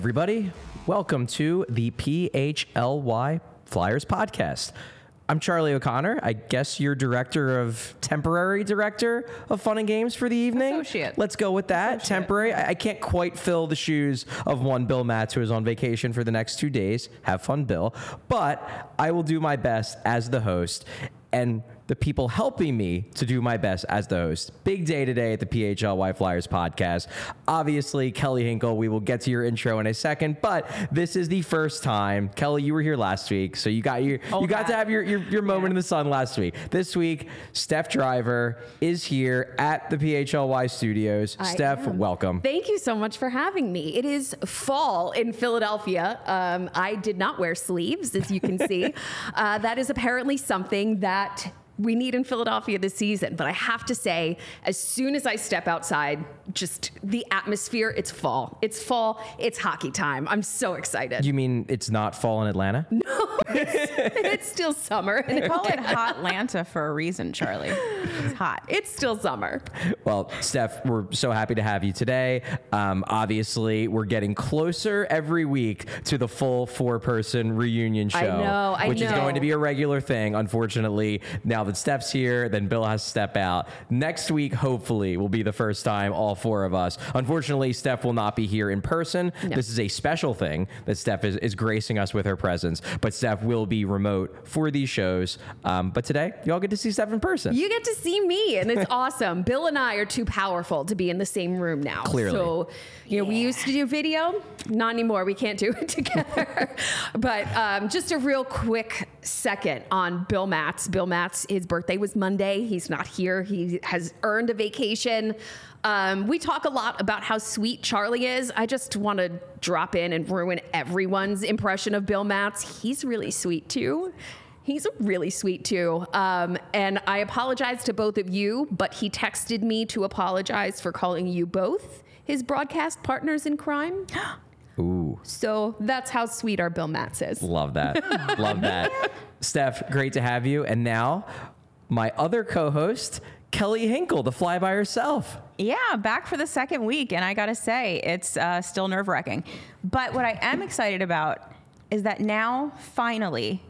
Everybody. Welcome to the PHLY Flyers podcast. I'm Charlie O'Connor. I guess you're director of temporary director of fun and games for the evening. Associate. Let's go with that. Temporary. I, I can't quite fill the shoes of one Bill Matz who is on vacation for the next two days. Have fun, Bill. But I will do my best as the host. And the people helping me to do my best as the host. Big day today at the PHLY Flyers podcast. Obviously, Kelly Hinkle, we will get to your intro in a second, but this is the first time. Kelly, you were here last week, so you got your you got to have your, your, your moment in the sun last week. This week, Steph Driver is here at the PHLY studios. I Steph, am. welcome. Thank you so much for having me. It is fall in Philadelphia. Um, I did not wear sleeves, as you can see. uh, that is apparently something that we need in Philadelphia this season. But I have to say, as soon as I step outside, just the atmosphere, it's fall. It's fall. It's hockey time. I'm so excited. you mean it's not fall in Atlanta? No, it's still summer. They call it Hot Atlanta for a reason, Charlie. It's hot. It's still summer. Well, Steph, we're so happy to have you today. Um, obviously, we're getting closer every week to the full four-person reunion show, I know, I which is going to be a regular thing. Unfortunately, now that Steph's here, then Bill has to step out. Next week, hopefully, will be the first time all four of us. Unfortunately, Steph will not be here in person. This is a special thing that Steph is, is gracing us with her presence, but Steph will be remote for these shows. Um, but today, y'all get to see Steph in person. You get to see me, and it's awesome. Bill and I are too powerful to be in the same room now. Clearly. So, you know, we used to do video, not anymore. We can't do it together. but um, just a real quick second on Bill Matz. Bill Matz, his birthday was Monday. He's not here. He has earned a vacation. Um, we talk a lot about how sweet Charlie is. I just want to drop in and ruin everyone's impression of Bill Matz. He's really sweet too. He's really sweet too. Um, and I apologize to both of you, but he texted me to apologize for calling you both his broadcast partners in crime. Ooh. So that's how sweet our Bill Matz is. Love that. Love that. Steph, great to have you. And now, my other co host, Kelly Hinkle, the fly by herself. Yeah, back for the second week, and I gotta say, it's uh, still nerve wracking. But what I am excited about is that now, finally,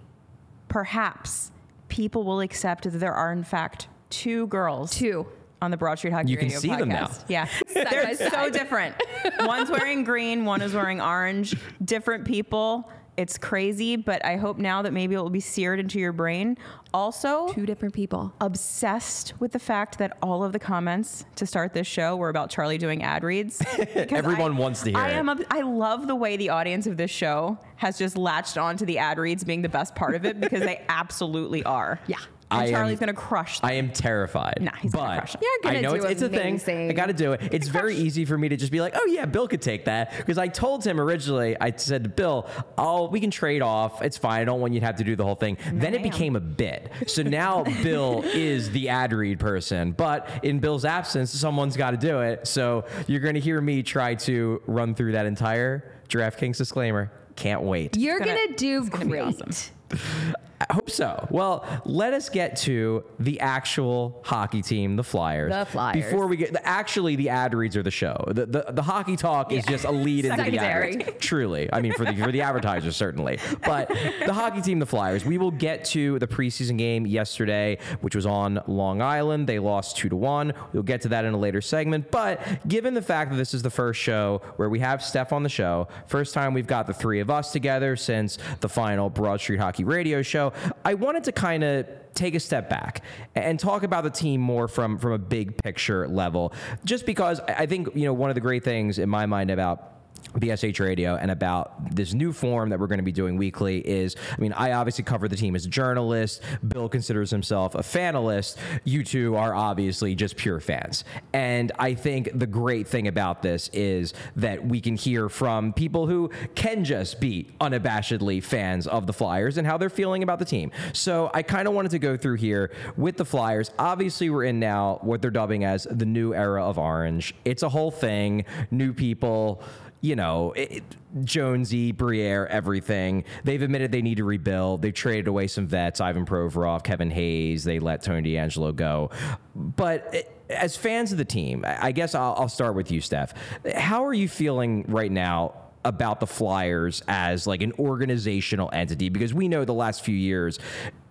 perhaps people will accept that there are, in fact, two girls. Two. On the Broad Street Hockey You can Radio see them now. podcast. Yeah, they're so different. One's wearing green, one is wearing orange. Different people. It's crazy, but I hope now that maybe it will be seared into your brain. Also, Two different people. obsessed with the fact that all of the comments to start this show were about Charlie doing ad reads. Because Everyone I- wants to hear I it. am. ob- I love the way the audience of this show has just latched on to the ad reads being the best part of it because they absolutely are. Yeah. And I am- Charlie's gonna crush. Them. I am terrified. Nah, he's gonna crush it. You're gonna I know do it's, it's a thing. I got to do it. It's very easy for me to just be like, oh yeah, Bill could take that because I told him originally. I said, to Bill, oh, we can trade off. It's fine. I don't want you to have to do the whole thing. then it ma'am. became a bit. So now Bill is the ad read person, but in Bill's absence, someone's got to do it. So you're going to hear me try to run through that entire DraftKings disclaimer. Can't wait. You're gonna- gonna, do gonna be great. I hope so. Well, let us get to the actual hockey team, the Flyers. The Flyers. Before we get, the, actually, the ad reads are the show. The the, the hockey talk is just a lead into the ad reads. Truly, I mean for the for the advertisers certainly, but the hockey team, the Flyers. We will get to the preseason game yesterday, which was on Long Island. They lost two to one. We'll get to that in a later segment. But given the fact that this is the first show where we have Steph on the show, first time we've got the three of us together since the final Broad Street Hockey Radio show, I wanted to kind of take a step back and talk about the team more from from a big picture level. Just because I think you know one of the great things in my mind about BSH Radio and about this new form that we're going to be doing weekly is I mean, I obviously cover the team as a journalist. Bill considers himself a fanalist. You two are obviously just pure fans. And I think the great thing about this is that we can hear from people who can just be unabashedly fans of the Flyers and how they're feeling about the team. So I kind of wanted to go through here with the Flyers. Obviously, we're in now what they're dubbing as the new era of orange. It's a whole thing, new people you know, it, Jonesy, Briere, everything. They've admitted they need to rebuild. They've traded away some vets, Ivan Provorov, Kevin Hayes. They let Tony DeAngelo go. But it, as fans of the team, I I guess I'll, I'll start with you, Steph. How are you feeling right now? about the Flyers as like an organizational entity because we know the last few years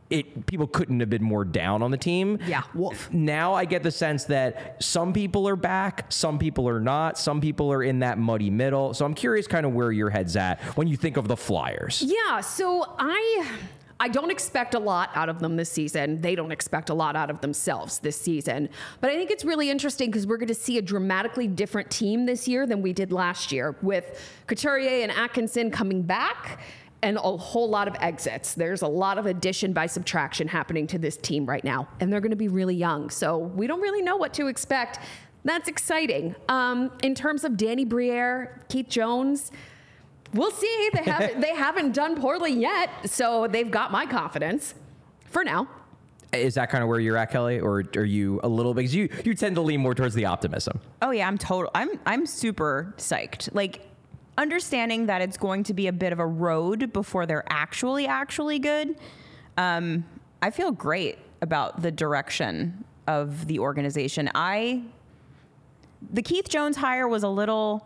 it people couldn't have been more down on the team. Yeah, wolf. Now I get the sense that some people are back, some people are not, some people are in that muddy middle. So I'm curious kind of where your head's at when you think of the Flyers. Yeah, so I I don't expect a lot out of them this season. They don't expect a lot out of themselves this season. But I think it's really interesting because we're going to see a dramatically different team this year than we did last year with Couturier and Atkinson coming back and a whole lot of exits. There's a lot of addition by subtraction happening to this team right now, and they're going to be really young. So we don't really know what to expect. That's exciting. Um, in terms of Danny Briere, Keith Jones, We'll see. They haven't they haven't done poorly yet, so they've got my confidence for now. Is that kind of where you're at, Kelly, or are you a little because you you tend to lean more towards the optimism? Oh yeah, I'm total. I'm I'm super psyched. Like understanding that it's going to be a bit of a road before they're actually actually good. Um, I feel great about the direction of the organization. I the Keith Jones hire was a little.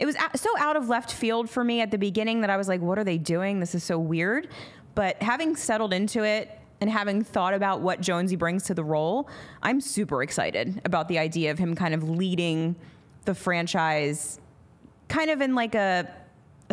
It was so out of left field for me at the beginning that I was like, "What are they doing? This is so weird." But having settled into it and having thought about what Jonesy brings to the role, I'm super excited about the idea of him kind of leading the franchise kind of in like a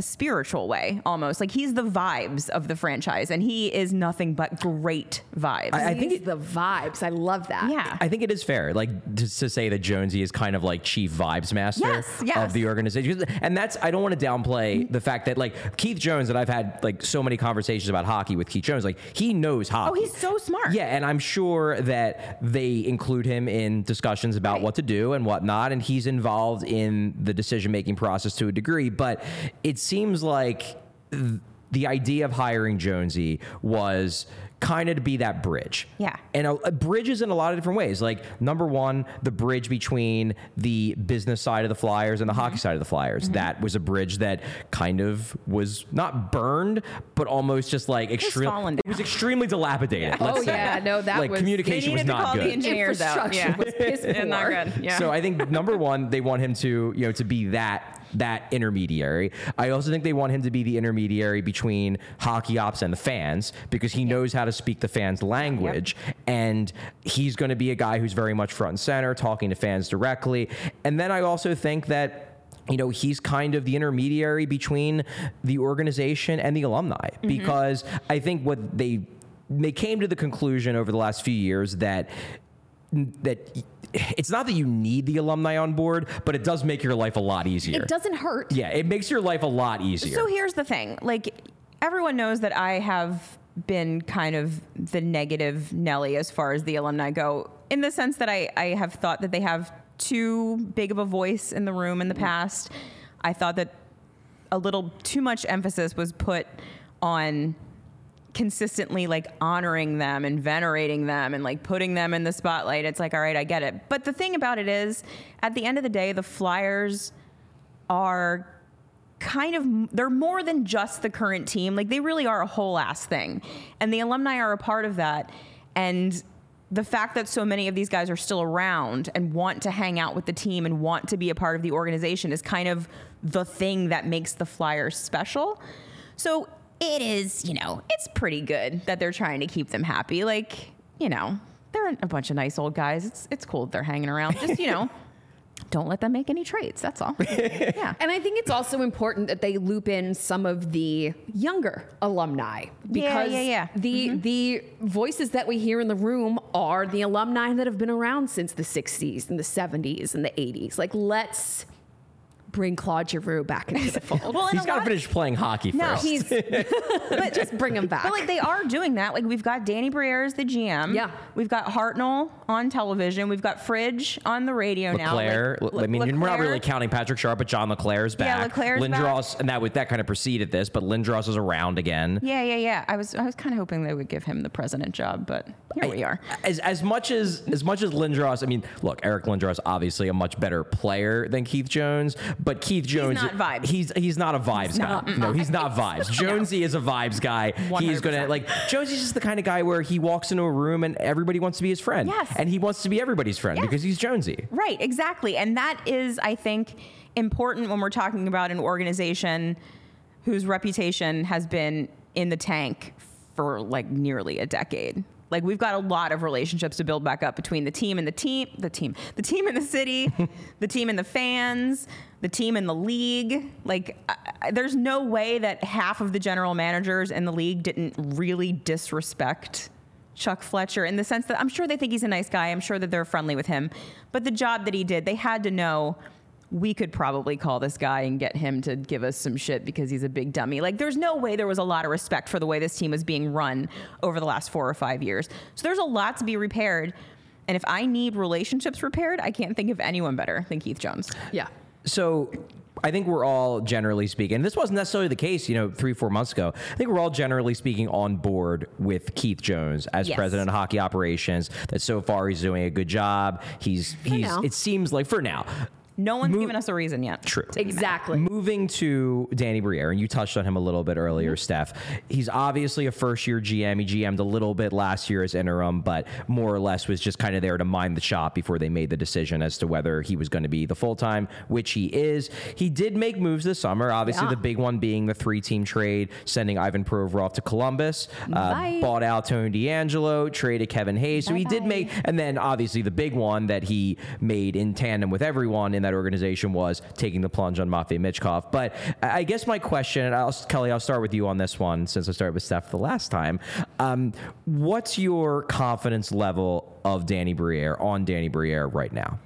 a spiritual way almost like he's the vibes of the franchise and he is nothing but great vibes I think He's the vibes. I love that. yeah I think it is fair, like to, to say that Jonesy is kind of like chief vibes master Yes, yes. of the organization, and that's I don't want to downplay mm-hmm. the fact that like Keith Jones, that I've had like so many conversations about hockey with Keith Jones, like he knows oh, hockey. oh he's so smart Yeah, and I'm sure that they include him in discussions about Right. what to do and whatnot, and he's involved in the decision making process to a degree. But it seems like th- the idea of hiring Jonesy was kind of to be that bridge. Yeah. And a, a bridge is in a lot of different ways. Like number one, the bridge between the business side of the Flyers and the Mm-hmm. hockey side of the Flyers. That was a bridge that kind of was not burned, but almost just like extreme. fallen It was extremely dilapidated. Oh, let's say. yeah, no, that like was- communication was They needed to not call the good. engineers out. Infrastructure Yeah. was piss not good yeah So I think number one, they want him to, you know, to be that that intermediary. I also think they want him to be the intermediary between hockey ops and the fans because he knows how to speak the fans' language, and he's going to be a guy who's very much front and center, talking to fans directly. And then I also think that you know, he's kind of the intermediary between the organization and the alumni mm-hmm. because I think what they they came to the conclusion over the last few years that that it's not that you need the alumni on board, but it does make your life a lot easier. It doesn't hurt. Yeah, it makes your life a lot easier. So here's the thing like everyone knows that I have been kind of the negative Nelly as far as the alumni go, in the sense that I, I have thought that they have too big of a voice in the room in the mm-hmm. past. I thought that a little too much emphasis was put on consistently like honoring them and venerating them and like putting them in the spotlight. It's like, all right, I get it. But the thing about it is, at the end of the day, the Flyers are kind of they're more than just the current team. Like they really are a whole ass thing. And the alumni are a part of that. And the fact that so many of these guys are still around and want to hang out with the team and want to be a part of the organization is kind of the thing that makes the Flyers special. So it is, you know, it's pretty good that they're trying to keep them happy. Like, you know, they're a bunch of nice old guys. It's it's cool that they're hanging around. Just, you know, don't let them make any trades. That's all. Yeah. And I think it's also important that they loop in some of the younger alumni because yeah, yeah. the mm-hmm. the voices that we hear in the room are the alumni that have been around since the 60s and the 70s and the 80s. Like let's bring Claude Giroux back into the fold. Well, and He's a got to finish playing hockey No, first. He's but just bring him back. But like they are doing that. Like we've got Danny Briere as the GM. Yeah. We've got Hartnell on television. We've got Fridge on the radio now. LeClair. Like, I mean, Le- we're not really counting Patrick Sharp, but John LeClair's Yeah, back. LeClair's back. Lindros, and that would that kind of preceded this, but Lindros is around again. Yeah, yeah, yeah. I was I was kind of hoping they would give him the president job, but here we are. As, as much as as much as Lindros, I mean, look, Eric Lindros obviously a much better player than Keith Jones, but Keith Jones not vibes. He's he's not a vibes guy. not no, he's not vibes. Jonesy is a vibes guy. He's gonna like Jonesy's just the kind of guy where he walks into a room and everybody wants to be his friend. Yes. And he wants to be everybody's friend Yes. because he's Jonesy. Right, exactly. And that is, I think, important when we're talking about an organization whose reputation has been in the tank for like nearly a decade. Like we've got a lot of relationships to build back up between the team and the team, the team, the team and the city, the team and the fans, the team and the league. Like there's no way that half of the general managers in the league didn't really disrespect Chuck Fletcher in the sense that I'm sure they think he's a nice guy. I'm sure that they're friendly with him. But the job that he did, they had to know we could probably call this guy and get him to give us some shit because he's a big dummy. Like, there's no way there was a lot of respect for the way this team was being run over the last four or five years. So there's a lot to be repaired. And if I need relationships repaired, I can't think of anyone better than Keith Jones. yeah. So I think we're all generally speaking, and this wasn't necessarily the case, you know, three, four months ago. I think we're all generally speaking on board with Keith Jones as Yes. president of hockey operations. That so far he's doing a good job. He's he's. It seems like for now. No one's Mo- given us a reason yet. True. Exactly. Moving to Danny Briere, and you touched on him a little bit earlier, Steph. He's obviously a first year GM. He GM'd a little bit last year as interim, but more or less was just kind of there to mind the shop before they made the decision as to whether he was going to be the full time, which he is. He did make moves this summer, obviously, Yeah. the big one being the three team trade, sending Ivan Provorov to Columbus, uh, bought out Tony DeAngelo, traded Kevin Hayes. So he did Bye-bye. make, and then obviously the big one that he made in tandem with everyone in that organization was taking the plunge on Matvey Michkov. But I guess my question, I'll, Kelly, I'll start with you on this one since I started with Steph the last time. Um, what's your confidence level of Danny Briere on Danny Briere right now?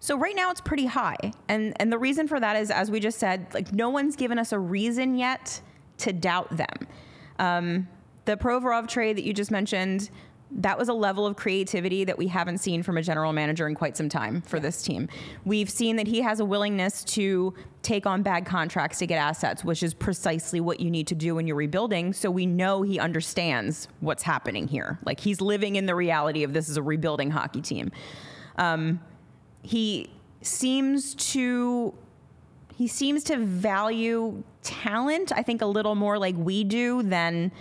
So right now it's pretty high. And and the reason for that is as we just said, like no one's given us a reason yet to doubt them. Um, the Provorov trade that you just mentioned, that was a level of creativity that we haven't seen from a general manager in quite some time for this team. We've seen that he has a willingness to take on bad contracts to get assets, which is precisely what you need to do when you're rebuilding. So we know he understands what's happening here. Like he's living in the reality of this is a rebuilding hockey team um, he seems to he seems to value talent i think a little more like we do than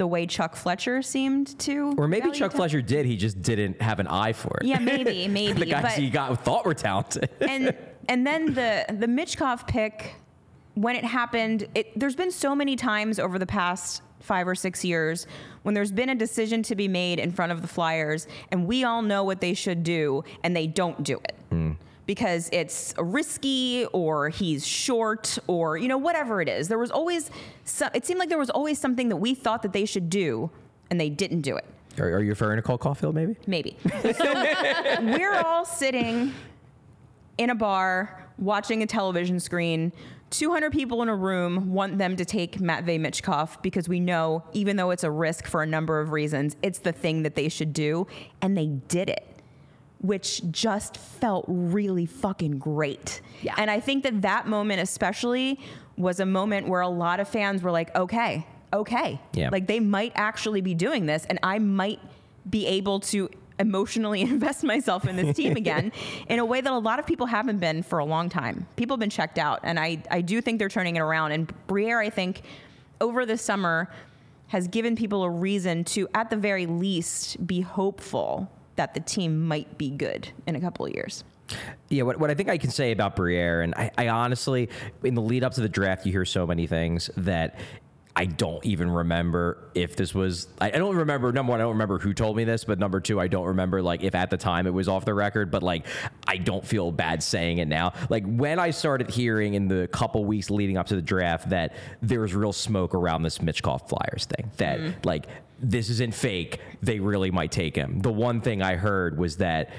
the way chuck fletcher seemed to Or maybe Chuck talent. Fletcher did. He just didn't have an eye for it. yeah maybe maybe the guys but, he got thought were talented. and and then the the Michkov pick when it happened it, there's been so many times over the past five or six years when there's been a decision to be made in front of the flyers and we all know what they should do and they don't do it hmm. Because it's risky or he's short or you know whatever it is there was always so, it seemed like there was always something that we thought that they should do and they didn't do it are, are you referring to Cole Caufield, maybe? maybe. So we're all sitting in a bar watching a television screen. 200 people in a room want them to take Matvey Michkov because we know, even though it's a risk for a number of reasons, it's the thing that they should do. And they did it, which just felt really fucking great. Yeah. And I think that that moment, especially, was a moment where a lot of fans were like, okay, okay. Yeah. Like they might actually be doing this, and I might be able to emotionally invest myself in this team again in a way that a lot of people haven't been for a long time. People have been checked out, and I, I do think they're turning it around. And Briere, I think, over the summer has given people a reason to, at the very least, be hopeful that the team might be good in a couple of years. Yeah, what, what I think I can say about Briere, and I, I honestly, in the lead up to the draft, you hear so many things that I don't even remember if this was. I, I don't remember. Number one, I don't remember who told me this, but number two, I don't remember like if at the time it was off the record. But like, I don't feel bad saying it now. Like when I started hearing in the couple weeks leading up to the draft that there was real smoke around this Michkov Flyers thing. That mm-hmm. like this isn't fake. They really might take him. The one thing I heard was that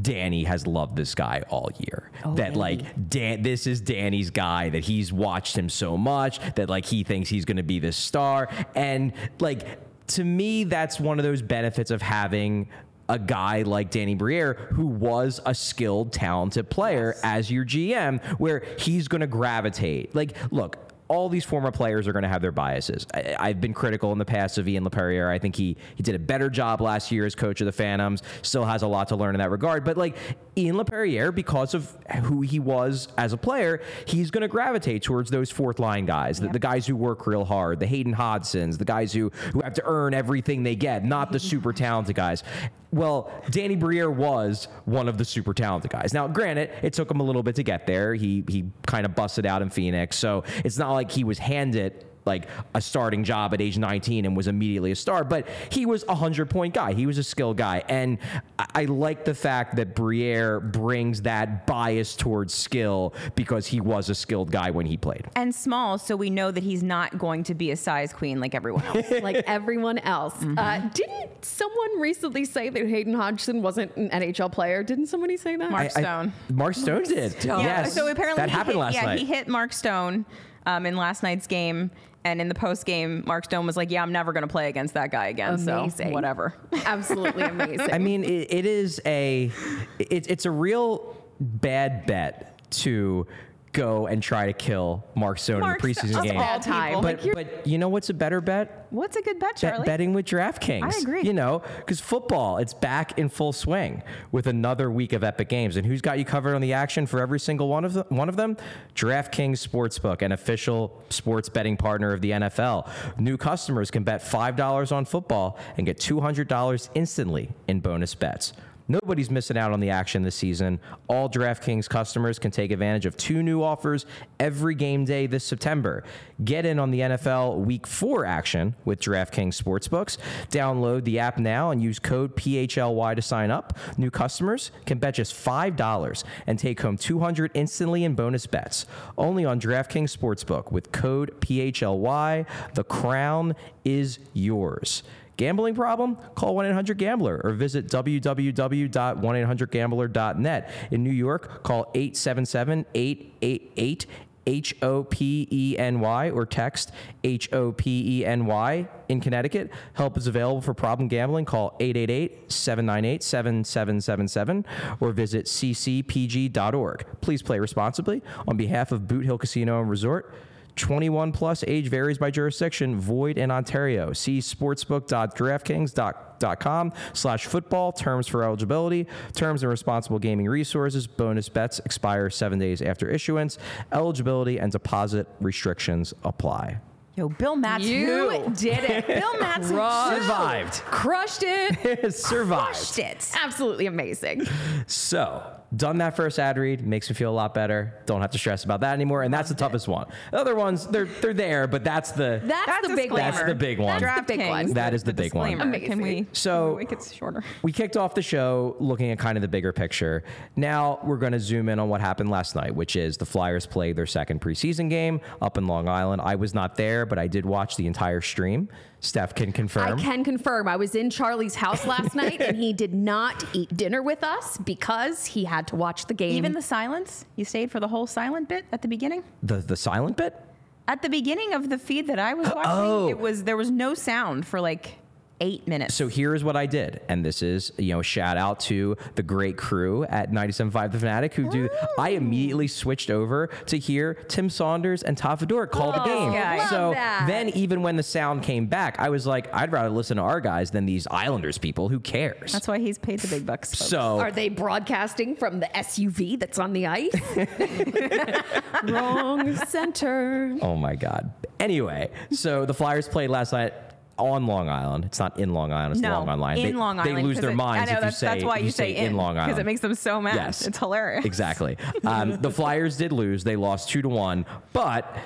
Danny has loved this guy all year. Oh, that like Dan, this is Danny's guy. That he's watched him so much that like he thinks he's going to be this star. And like to me, that's one of those benefits of having a guy like Danny Briere, who was a skilled, talented player as your GM, where he's going to gravitate. Like, look, all these former players are going to have their biases. I, I've been critical in the past of Ian LaPerriere. I think he he did a better job last year as coach of the Phantoms. Still has a lot to learn in that regard. But like Ian LaPerriere, because of who he was as a player, he's going to gravitate towards those fourth line guys, the, the guys who work real hard, the Hayden Hodgsons, the guys who who have to earn everything they get, not the super talented guys. Well, Danny Briere was one of the super talented guys. Now, granted, it took him a little bit to get there. He he kind of busted out in Phoenix, so it's not like he was handed like a starting job at age 19 and was immediately a star, but he was a 100 point guy. He was a skill guy. And I, I like the fact that Briere brings that bias towards skill because he was a skilled guy when he played. And small, so we know that he's not going to be a size queen like everyone else. like everyone else. Uh, didn't someone recently say that Hayden Hodgson wasn't an NHL player? Didn't somebody say that? Mark I- I- Stone. Mark Stone did. Stone. Yeah, Yes. so apparently that he happened hit, last yeah, night. he hit Mark Stone um, in last night's game. And in the post game, Mark Stone was like, "Yeah, I'm never going to play against that guy again." So Amazing. whatever. Absolutely amazing. I mean, it, it is a, it, it's a real bad bet to go and try to kill Mark Stone Mark in the preseason of game. all time. people. But, Like, you're- but you know what's a better bet? What's a good bet, Bet- Charlie? betting with DraftKings. I agree. You know, because football, it's back in full swing with another week of epic games. And who's got you covered on the action for every single one of them? One of them, DraftKings Sportsbook, an official sports betting partner of the NFL. New customers can bet five dollars on football and get two hundred dollars instantly in bonus bets. Nobody's missing out on the action this season. All DraftKings customers can take advantage of two new offers every game day this September. Get in on the NFL Week 4 action with DraftKings Sportsbooks. Download the app now and use code PHLY to sign up. New customers can bet just $5 and take home 200 instantly in bonus bets. Only on DraftKings Sportsbook with code PHLY. The crown is yours. Gambling problem? Call 1 800 Gambler or visit www.1800Gambler.net. In New York, call 877 888 H O P E N Y or text H O P E N Y. In Connecticut, help is available for problem gambling. Call 888 798 7777 or visit ccpg.org. Please play responsibly. On behalf of Boot Hill Casino and Resort, 21 plus age varies by jurisdiction, void in Ontario. See sportsbook.draftkings.com slash football. Terms for eligibility, terms and responsible gaming resources. Bonus bets expire seven days after issuance. Eligibility and deposit restrictions apply. Yo, Bill Matz. you who? did it. Bill Matz Survived. Crushed it. Survived. crushed it. Absolutely amazing. So, done that first ad read, makes me feel a lot better. Don't have to stress about that anymore. And that's the toughest one. The other ones, they're they're there, but that's the That's, That's the big one. That's the big one. That's the big one. That is the big one. disclaimer. Can we? So- can we make it shorter. we kicked off the show looking at kind of the bigger picture. Now we're going to zoom in on what happened last night, which is the Flyers played their second preseason game up in Long Island. I was not there, but I did watch the entire stream. Steph can confirm. I can confirm. I was in Charlie's house last night and he did not eat dinner with us because he had to watch the game. Even the silence. You stayed for the whole silent bit at the beginning. The the silent bit. At the beginning of the feed that I was oh. watching, Oh. it was there was no sound for like eight minutes. So here's what I did, and this is you know shout out to the great crew at 97.5 The Fanatic who do. I immediately switched over to hear Tim Saunders and Tafador call the game. guy. Love so then even when the sound came back, I was like, I'd rather listen to our guys than these Islanders people. Who cares? That's why he's paid the big bucks. folks. so Are they broadcasting from the SUV that's on the ice? Wrong center. Oh my God. Anyway, so the Flyers played last night on Long Island. It's not in Long Island. It's no, Long Island. in they, Long They Island. lose 'cause their it- minds I know if you that's, say that's why if you say in Long Island because it makes them so mad. Yes. It's hilarious. Exactly. Um, the Flyers did lose. They lost two to one, but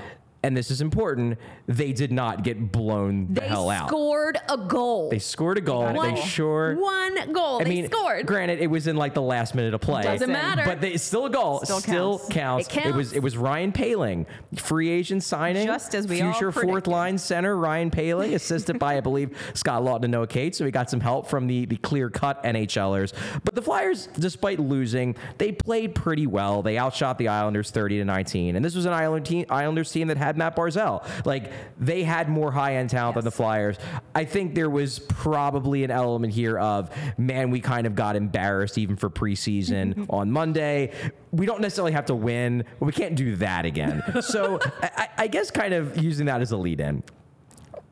and this is important. They did not get blown the They hell out. They scored a goal. They scored a goal. One- They sure. one goal. I they mean, scored. Granted, it was in like the last minute of play. Doesn't matter. But they, it's still a goal. Still Still, counts. counts. It was counts. it was Ryan Poehling, free agent signing. Just as we all future fourth line center Ryan Poehling, assisted by I believe Scott Laughton and Noah Cates. So he got some help from the the clear cut NHLers. But the Flyers, despite losing, they played pretty well. They outshot the Islanders 30 to 19, and this was an Island team, Islanders team that had Matt Barzal. Like they had more high end talent than the Flyers. I think there was probably an element here of man, we kind of got embarrassed even for preseason on Monday. We don't necessarily have to win, but we can't do that again. so I, I guess kind of using that as a lead in.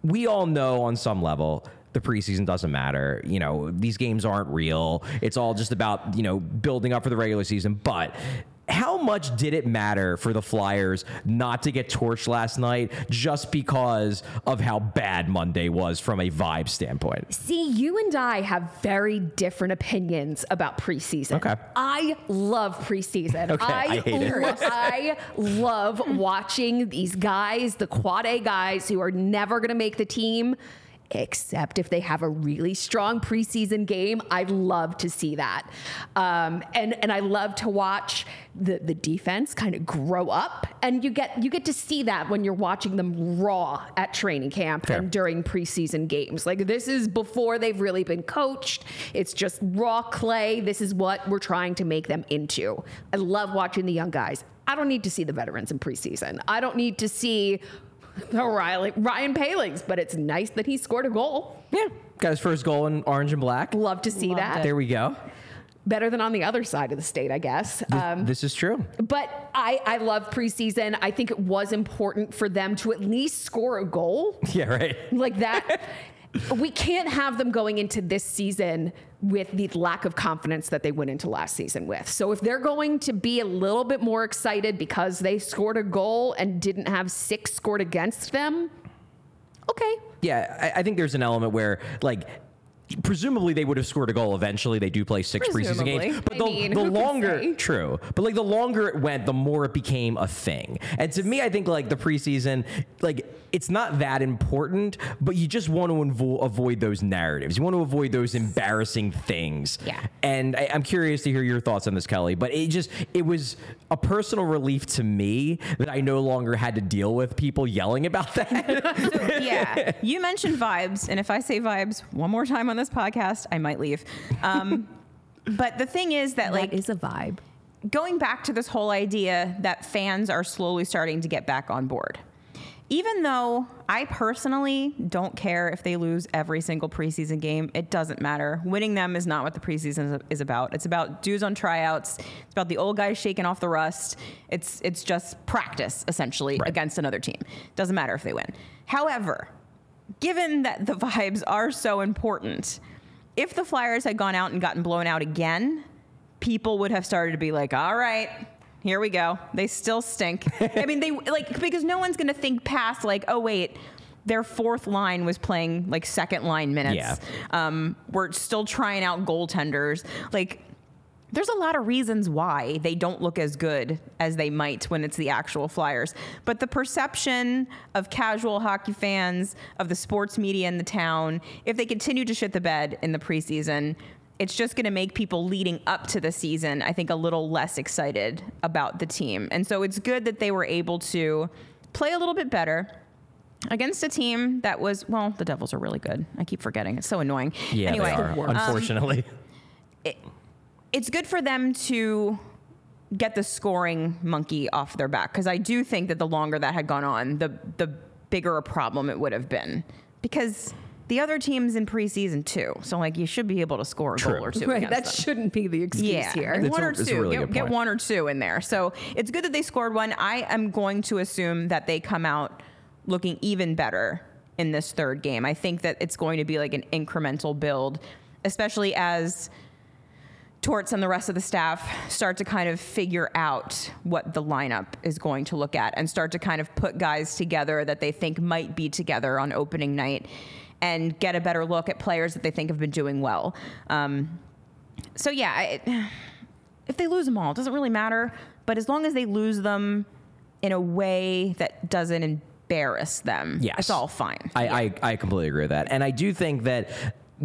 We all know on some level the preseason doesn't matter. You know, these games aren't real. It's all just about, you know, building up for the regular season. But how much did it matter for the Flyers not to get torched last night just because of how bad Monday was from a vibe standpoint? See, you and I have very different opinions about preseason. Okay. I love preseason. Okay, I hate it. lo- I love watching these guys, the quad A guys who are never going to make the team. Except if they have a really strong preseason game, I love to see that, um, and and I love to watch the the defense kind of grow up, and you get you get to see that when you're watching them raw at training camp Fair. and during preseason games. Like this is before they've really been coached. It's just raw clay. This is what we're trying to make them into. I love watching the young guys. I don't need to see the veterans in preseason. I don't need to see the Riley, Ryan Poehlings, but it's nice that he scored a goal. Yeah. Got his first goal in orange and black. Love to see that. There we go. Better than on the other side of the state, I guess. Um, this is true. but I, I love preseason. I think it was important for them to at least score a goal. Yeah, right. like that we can't have them going into this season with the lack of confidence that they went into last season with. So if they're going to be a little bit more excited because they scored a goal and didn't have six scored against them, okay. Yeah, I, I think there's an element where like. Presumably they would have scored a goal eventually. They do play six preseason Presumably. games, but I the, mean, the who longer true, but like the longer it went, the more it became a thing. And to me, I think like the preseason, like it's not that important, but you just want to invo- avoid those narratives. You want to avoid those embarrassing things. Yeah. And I, I'm curious to hear your thoughts on this, Kelly. But it just it was a personal relief to me that I no longer had to deal with people yelling about that. yeah, you mentioned vibes, and if I say vibes one more time on this podcast, I might leave. Um, but the thing is that, like, is a vibe. going back to this whole idea that fans are slowly starting to get back on board. Even though I personally don't care if they lose every single preseason game, it doesn't matter. Winning them is not what the preseason is- about. It's about dues on tryouts. It's about the old guys shaking off the rust. It's it's just practice essentially against another team. Doesn't matter if they win. However, given that the vibes are so important, if the Flyers had gone out and gotten blown out again, people would have started to be like, all right, here we go. They still stink. I mean, they like, because no one's going to think past, like, oh, wait, their fourth line was playing like second line minutes. Yeah. Um, we're still trying out goaltenders. Like, there's a lot of reasons why they don't look as good as they might when it's the actual Flyers. But the perception of casual hockey fans, of the sports media in the town, if they continue to shit the bed in the preseason, it's just going to make people leading up to the season, I think, a little less excited about the team. And so it's good that they were able to play a little bit better against a team that was, well, the Devils are really good. I keep forgetting. It's so annoying. Yeah, anyway, they are. um, Unfortunately, it's good for them to get the scoring monkey off their back because I do think that the longer that had gone on, the the bigger a problem it would have been. Because the other teams in preseason too. So like you should be able to score a True. goal or two. Right, that them. shouldn't be the excuse yeah, here. It's one a- or two. really get, get one or two in there. So it's good that they scored one. I am going to assume that they come out looking even better in this third game. I think that it's going to be like an incremental build, especially as Torts and the rest of the staff start to kind of figure out what the lineup is going to look at and start to kind of put guys together that they think might be together on opening night and get a better look at players that they think have been doing well. Um, so, yeah, I, if they lose them all, it doesn't really matter. But as long as they lose them in a way that doesn't embarrass them, Yes. it's all fine. I, I, I completely agree with that. And I do think that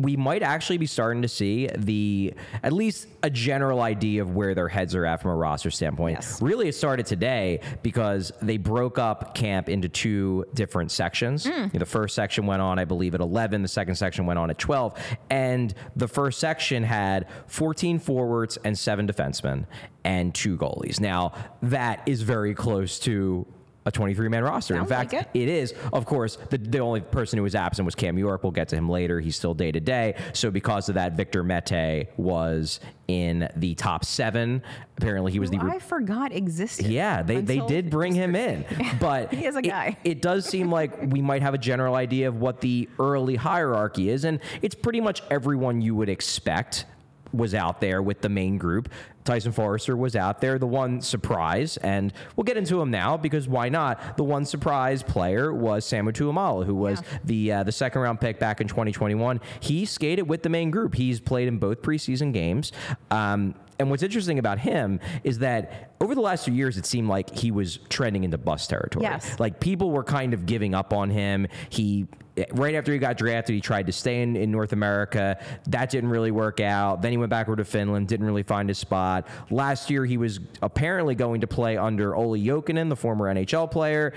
we might actually be starting to see the at least a general idea of where their heads are at from a roster standpoint. Yes. Really, it started today because they broke up camp into two different sections. Hmm. The first section went on, I believe, at 11. The second section went on at 12. And the first section had 14 forwards and seven defensemen and two goalies. Now, that is very close to a 23 man roster. In fact, like it. it is, of course, the, the only person who was absent was Cam York. We'll get to him later. He's still day to day. So because of that, Victor Mete was in the top seven. Apparently, he was Who the. I forgot existed. yeah, they, they did bring him in, but He is a it- guy. It, does seem like we might have a general idea of what the early hierarchy is, and it's pretty much everyone you would expect was out there with the main group. Tyson Foerster was out there, the one surprise, and we'll get into him now because why not? The one surprise player was Samu Tuomaala, who was the uh, the second round pick back in 2021. He skated with the main group. He's played in both preseason games. Um, and what's interesting about him is that over the last few years, it seemed like he was trending into bust territory. Yes. Like people were kind of giving up on him. He right after he got drafted, he tried to stay in, in North America. That didn't really work out. Then he went back over to Finland, didn't really find his spot. Last year, he was apparently going to play under Olli Jokinen, the former NHL player.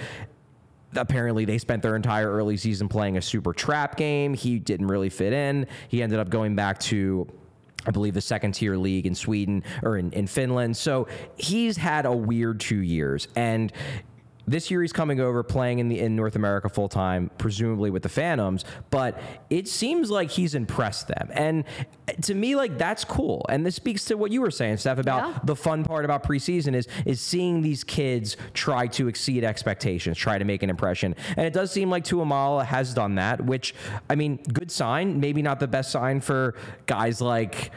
Apparently, they spent their entire early season playing a super trap game. He didn't really fit in. He ended up going back to I believe the second tier league in Sweden or in, in Finland. So he's had a weird two years. And this year he's coming over playing in the in North America full time, presumably with the Phantoms, but it seems like he's impressed them. And to me, like that's cool. And this speaks to what you were saying, Steph, about Yeah. the fun part about preseason is is seeing these kids try to exceed expectations, try to make an impression. And it does seem like Tuomaala has done that, which I mean, good sign. Maybe not the best sign for guys like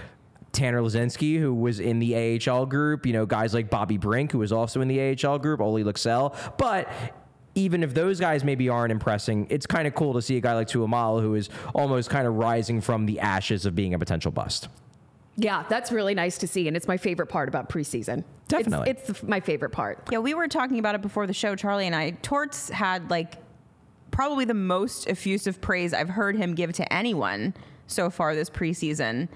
Tanner Laczynski, who was in the AHL group, you know, guys like Bobby Brink, who was also in the AHL group, Olle Lycksell. But even if those guys maybe aren't impressing, it's kind of cool to see a guy like Tuomaala who is almost kind of rising from the ashes of being a potential bust. Yeah, that's really nice to see, and it's my favorite part about preseason. It's- Definitely. it's, the- my favorite part. Yeah, we were talking about it before the show, Charlie and I. Torts had like probably the most effusive praise I've heard him give to anyone so far this preseason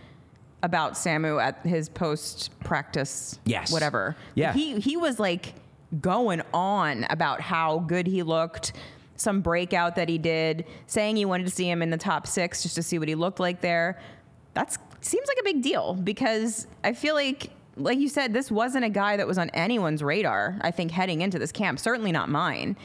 about Samu at his post practice Yes. whatever. Yeah. He he was like going on about how good he looked, some breakout that he did, saying he wanted to see him in the top 6 just to see what he looked like there. That's seems like a big deal because I feel like like you said this wasn't a guy that was on anyone's radar, I think heading into this camp, certainly not mine.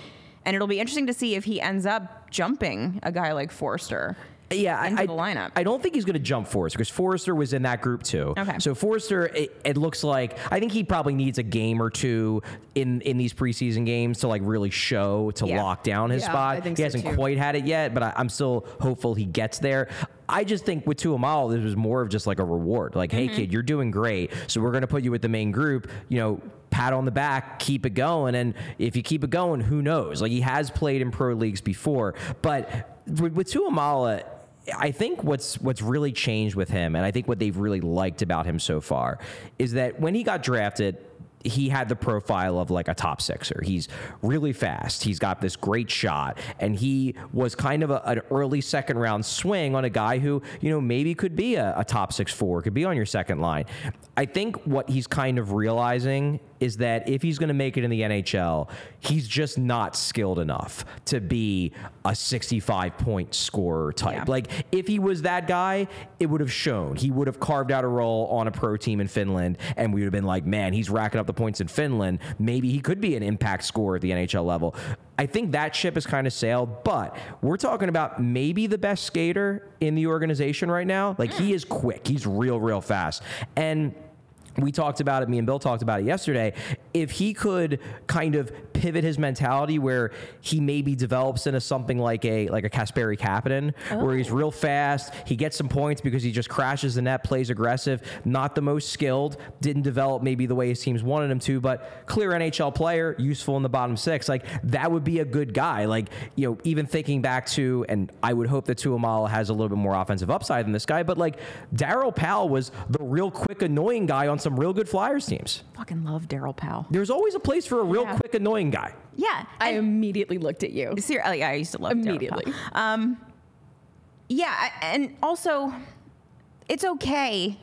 And it'll be interesting to see if he ends up jumping a guy like Foerster. Yeah, into I, the lineup. I don't think he's going to jump Foerster because Foerster was in that group too. Okay. So Foerster, it, it looks like I think he probably needs a game or two in in these preseason games to like really show to Yeah. lock down his Yeah, spot. I think he so, hasn't too. quite had it yet, but I, I'm still hopeful he gets there. I just think with Tuamal, this was more of just like a reward. Like, Mm-hmm. hey kid, you're doing great, so we're going to put you with the main group. You know. Pat on the back, keep it going, and if you keep it going, who knows? Like he has played in pro leagues before, but with, with Tuomaala, I think what's what's really changed with him, and I think what they've really liked about him so far, is that when he got drafted, he had the profile of like a top sixer. He's really fast. He's got this great shot, and he was kind of a, an early second round swing on a guy who you know maybe could be a, a top six four, could be on your second line. I think what he's kind of realizing is that if he's going to make it in the NHL, he's just not skilled enough to be a 65 point scorer type. Yeah. Like if he was that guy, it would have shown. He would have carved out a role on a pro team in Finland, and we would have been like, man, he's racking up the points in Finland. Maybe he could be an impact scorer at the NHL level. I think that ship has kind of sailed, but we're talking about maybe the best skater in the organization right now. Like he hmm. is quick. He's real, real fast. And we talked about it, me and Bill talked about it yesterday. If he could kind of pivot his mentality where he maybe develops into something like a like a Kasperi Kapanen, where he's oh. real fast, he gets some points because he just crashes the net, plays aggressive, not the most skilled, didn't develop maybe the way his teams wanted him to, but clear NHL player, useful in the bottom six. Like that would be a good guy. Like, you know, even thinking back to, and I would hope that Tuomaala has a little bit more offensive upside than this guy, but like Darroll Powe was the real quick, annoying guy on some real good Flyers teams. Fucking love Darroll Powe. There's always a place for a real Yeah. quick, annoying guy. Yeah. I immediately looked at you. Seriously, I used to love Immediately. Um, yeah, and also, it's okay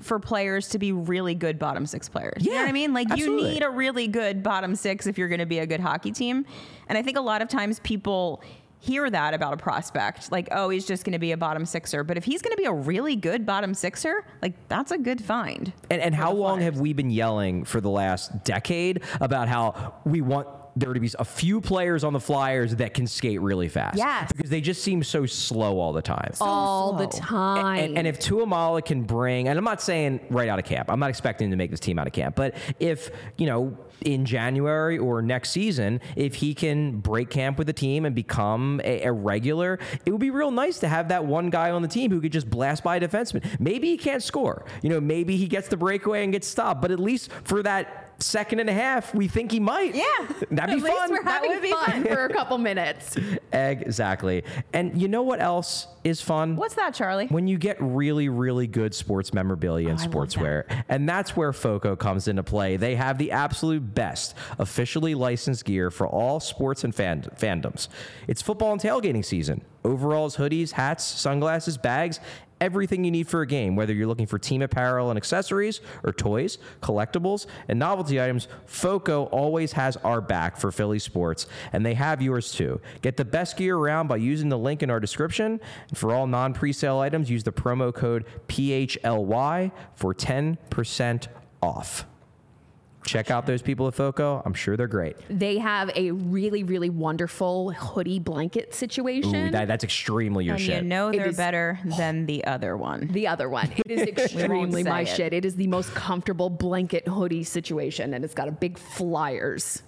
for players to be really good bottom six players. you know Yeah, what I mean? Like absolutely. you need a really good bottom six if you're going to be a good hockey team. And I think a lot of times people hear that about a prospect, like, oh, he's just going to be a bottom sixer. But if he's going to be a really good bottom sixer, like that's a good find. And, and how long have we been yelling for the last decade about how we want there to be a few players on the Flyers that can skate really fast? Yes. Because they just seem so slow all the time. all the time. And, and if Tuomaala can bring, and I'm not saying right out of camp, I'm not expecting him to make this team out of camp, but if, you know, in January or next season, if he can break camp with the team and become a, a regular, it would be real nice to have that one guy on the team who could just blast by a defenseman. Maybe he can't score. You know, maybe he gets the breakaway and gets stopped, but at least for that second and a half, we think he might. Yeah. That'd be At least fun. we're That would be fun for a couple minutes. exactly. And you know what else is fun? What's that, Charlie? when you get really, really good sports memorabilia and Oh, sportswear. And that's where FOCO comes into play. They have the absolute best officially licensed gear for all sports and fan- fandoms. It's football and tailgating season. Overalls, hoodies, hats, sunglasses, bags, everything you need for a game, whether you're looking for team apparel and accessories or toys, collectibles, and novelty items, FOCO always has our back for Philly sports, and they have yours too. Get the best gear around by using the link in our description. And for all non presale items, use the promo code PHLY for 10% off. Check out those people at FOCO. I'm sure they're great. They have a really, really wonderful hoodie blanket situation. Ooh, that, that's extremely your and shit. you know they're is- better than the other one. the other one. It is extremely my it. shit. It is the most comfortable blanket hoodie situation, and it's got a big flyers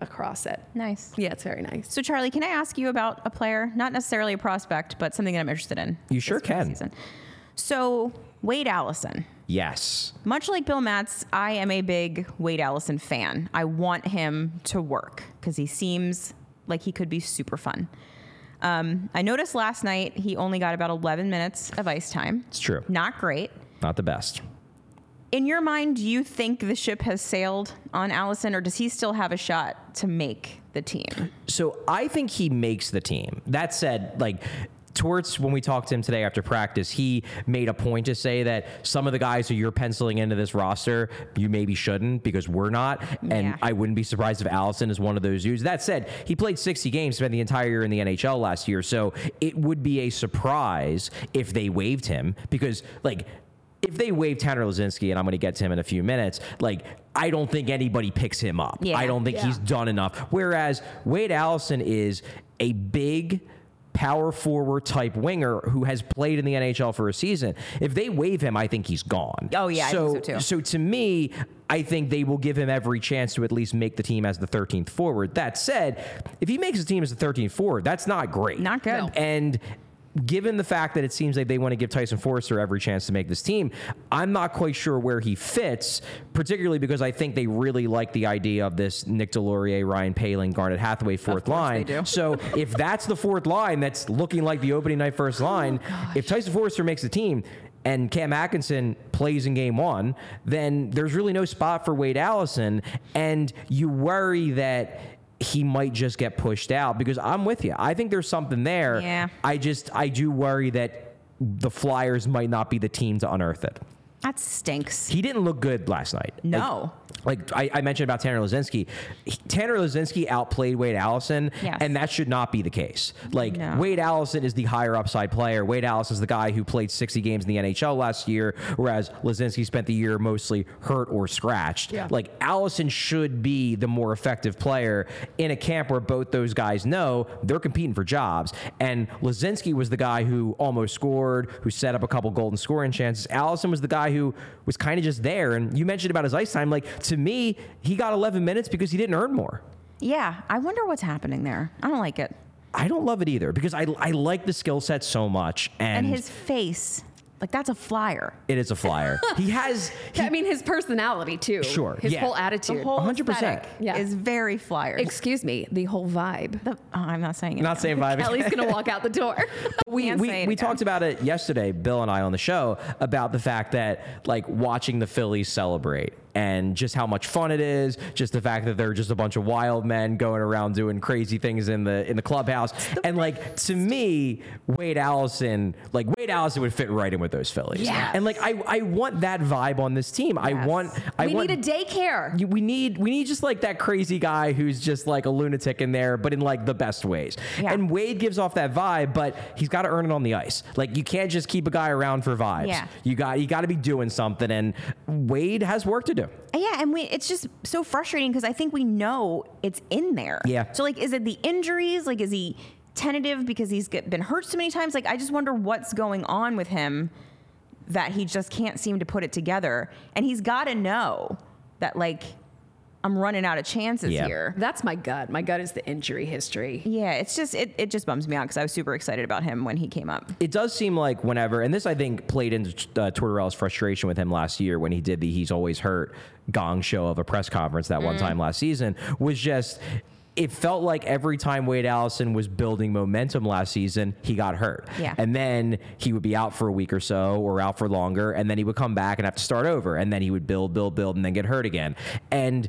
across it. Nice. Yeah, it's very nice. So, Charlie, can I ask you about a player? Not necessarily a prospect, but something that I'm interested in. You sure can. Season. So, Wade Allison. Yes. Much like Bill Matz, I am a big Wade Allison fan. I want him to work because he seems like he could be super fun. Um, I noticed last night he only got about 11 minutes of ice time. It's true. Not great. Not the best. In your mind, do you think the ship has sailed on Allison, or does he still have a shot to make the team? So I think he makes the team. That said, like towards when we talked to him today after practice, he made a point to say that some of the guys who you're penciling into this roster, you maybe shouldn't because we're not. And Yeah. I wouldn't be surprised if Allison is one of those dudes. That said, he played 60 games, spent the entire year in the NHL last year. So it would be a surprise if they waived him because like if they waive Tanner Laczynski, and I'm going to get to him in a few minutes, like I don't think anybody picks him up. Yeah. I don't think Yeah. he's done enough. Whereas Wade Allison is a big power forward type winger who has played in the NHL for a season. If they waive him, I think he's gone. Oh, yeah, I so, think so, too. So to me, I think they will give him every chance to at least make the team as the 13th forward. That said, if he makes the team as the 13th forward, that's not great. Not good. No. And given the fact that it seems like they want to give Tyson Foerster every chance to make this team, I'm not quite sure where he fits, particularly because I think they really like the idea of this Nick Deslauriers, Ryan Poehling, Garnet Hathaway fourth line. So if that's the fourth line that's looking like the opening night first line, if Tyson Foerster makes the team, and Cam Atkinson plays in game one, then there's really no spot for Wade Allison. And you worry that he might just get pushed out because I'm with you. I think there's something there. Yeah. I just, I do worry that the Flyers might not be the team to unearth it. That stinks. He didn't look good last night. No. Like, like I, I mentioned about Tanner Laczynski. He- Tanner Laczynski outplayed Wade Allison, Yes. and that should not be the case. Like, No. Wade Allison is the higher upside player. Wade Allison is the guy who played 60 games in the NHL last year, whereas Laczynski spent the year mostly hurt or scratched. Yeah. Like, Allison should be the more effective player in a camp where both those guys know they're competing for jobs. And Laczynski was the guy who almost scored, who set up a couple golden scoring chances. Allison was the guy who was kind of just there. And you mentioned about his ice time. Like, to me, he got 11 minutes because he didn't earn more. Yeah, I wonder what's happening there. I don't like it. I don't love it either because I, I like the skill set so much. And, And his face, like that's a flyer. it is a flyer. he has. He, I mean, his personality too. Sure, His yeah. whole The attitude. whole 100%. Yeah. is very flyer. Excuse me, the whole vibe. The- oh, I'm not saying it. not saying vibe. Kelly's gonna walk out the door. we we, we again. talked about it yesterday, Bill and I on the show, about the fact that like watching the Phillies celebrate and just how much fun it is, just the fact that they're just a bunch of wild men going around doing crazy things in the in the clubhouse. And like to me, Wade Allison, like Wade Allison would fit right in with those Phillies. Yes. And like I I want that vibe on this team. I want I we want need a daycare. we need we need just like that crazy guy who's just like a lunatic in there, but in like the best ways. Yeah. And Wade gives off that vibe, but he's got to earn it on the ice. Like you can't just keep a guy around for vibes. Yeah. You got you got to be doing something, and Wade has work to do. Uh, yeah, and we it's just so frustrating because I think we know it's in there. Yeah. So like, is it the injuries? Like, is he tentative because he's get, been hurt so many times? Like, I just wonder what's going on with him that he just can't seem to put it together. And he's got to know that like I'm running out of chances Yeah. here. That's my gut. My gut is the injury history. Yeah, it's just it, it just bums me out because I was super excited about him when he came up. It does seem like whenever, and this I think played into uh, Tortorella's frustration with him last year when he did the "he's always hurt" gong show of a press conference that Mm. one time last season was just. It felt like every time Wade Allison was building momentum last season, he got hurt. Yeah. And then he would be out for a week or so or out for longer, and then he would come back and have to start over. And then he would build, build, build, and then get hurt again. And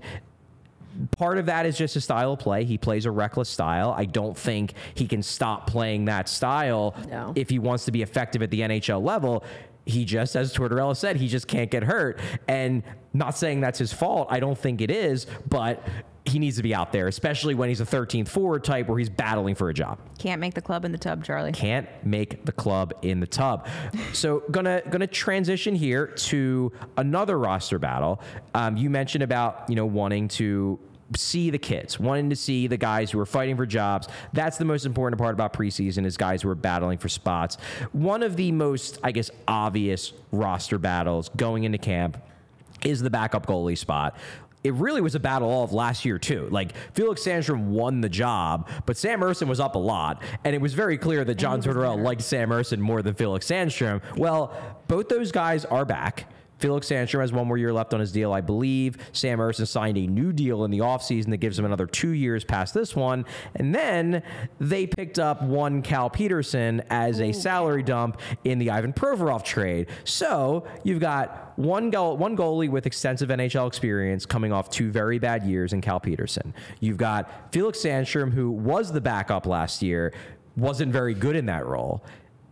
part of that is just his style of play. He plays a reckless style. I don't think he can stop playing that style No. if he wants to be effective at the NHL level. He just, as Tortorella said, he just can't get hurt. And not saying that's his fault. I don't think it is, but he needs to be out there, especially when he's a 13th forward type where he's battling for a job Can't make the club in the tub, Charlie. can't make the club in the tub. So gonna gonna transition here to another roster battle. Um, you mentioned about you know wanting to see the kids, wanting to see the guys who are fighting for jobs. That's the most important part about preseason is guys who are battling for spots. One of the most, I guess, obvious roster battles going into camp is the backup goalie spot. It really was a battle all of last year too. Like Felix Sandstrom won the job, but Sam Ersson was up a lot, and it was very clear that John Tortorella liked Sam Ersson more than Felix Sandstrom. Well, both those guys are back. Felix Sandstrom has one more year left on his deal, I believe. Sam Ersson signed a new deal in the offseason that gives him another two years past this one. And then they picked up one Cal Petersen as a salary dump in the Ivan Provorov trade. So you've got one goal, one goalie with extensive NHL experience coming off two very bad years in Cal Petersen. You've got Felix Sandstrom, who was the backup last year, wasn't very good in that role.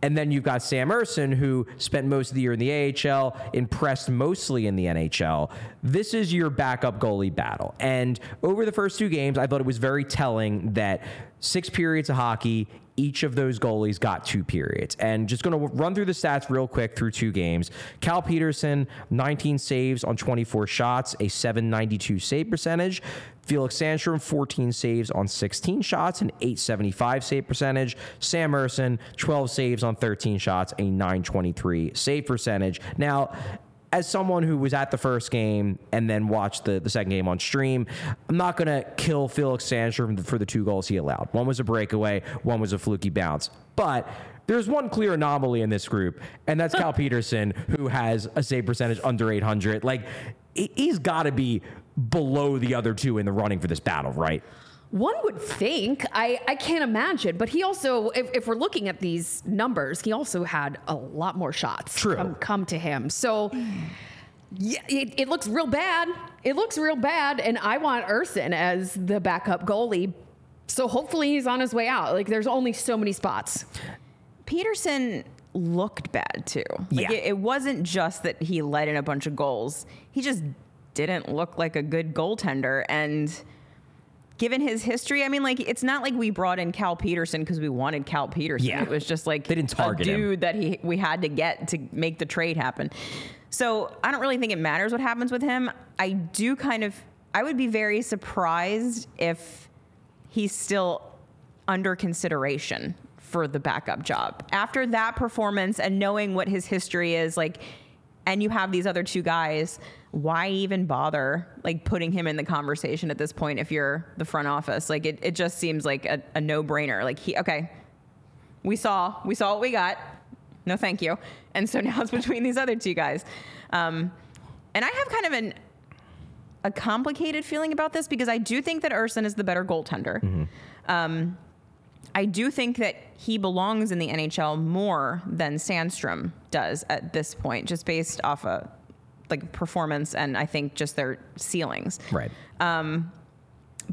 And then you've got Sam Ersson, who spent most of the year in the AHL, impressed mostly in the NHL. This is your backup goalie battle. And over the first two games, I thought it was very telling that six periods of hockey, each of those goalies got two periods. And just going to run through the stats real quick through two games. Cal Petersen, 19 saves on 24 shots, a 792 save percentage. Felix Sandstrom, 14 saves on 16 shots, an 875 save percentage. Sam Ersson, 12 saves on 13 shots, a 923 save percentage. Now, as someone who was at the first game and then watched the, the second game on stream, I'm not going to kill Felix Sandstrom for the two goals he allowed. One was a breakaway, one was a fluky bounce. But there's one clear anomaly in this group, and that's Cal Petersen, who has a save percentage under 800. Like, he- he's got to be below the other two in the running for this battle, right? One would think. I, I can't imagine. But he also, if, if we're looking at these numbers, he also had a lot more shots True. Come, come to him. So yeah, it, it looks real bad. It looks real bad. And I want Ersson as the backup goalie. So hopefully he's on his way out. Like there's only so many spots. Petersen looked bad too. Like Yeah. it, it wasn't just that he let in a bunch of goals. He just didn't look like a good goaltender. And given his history, I mean, like it's not like we brought in Cal Petersen because we wanted Cal Petersen. Yeah. It was just like They didn't target a him. dude that he we had to get to make the trade happen. So I don't really think it matters what happens with him. I do kind of I would be very surprised if he's still under consideration for the backup job. After that performance and knowing what his history is, like, and you have these other two guys, why even bother like putting him in the conversation at this point if you're the front office? Like, it, it just seems like a, a no brainer. Like, he, okay, we saw, we saw what we got. No, thank you. And so now it's between these other two guys. Um, and I have kind of an, a complicated feeling about this because I do think that Ersson is the better goaltender. Um, I do think that he belongs in the NHL more than Sandstrom does at this point, just based off of like performance and I think just their ceilings. Right. Um,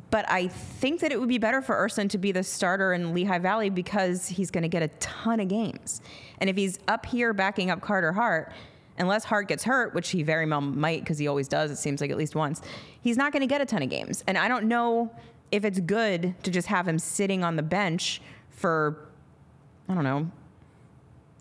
but I think that it would be better for Ersson to be the starter in Lehigh Valley because he's going to get a ton of games. And if he's up here backing up Carter Hart, unless Hart gets hurt, which he very well might because he always does, it seems like at least once, he's not going to get a ton of games. And I don't know if it's good to just have him sitting on the bench for, I don't know,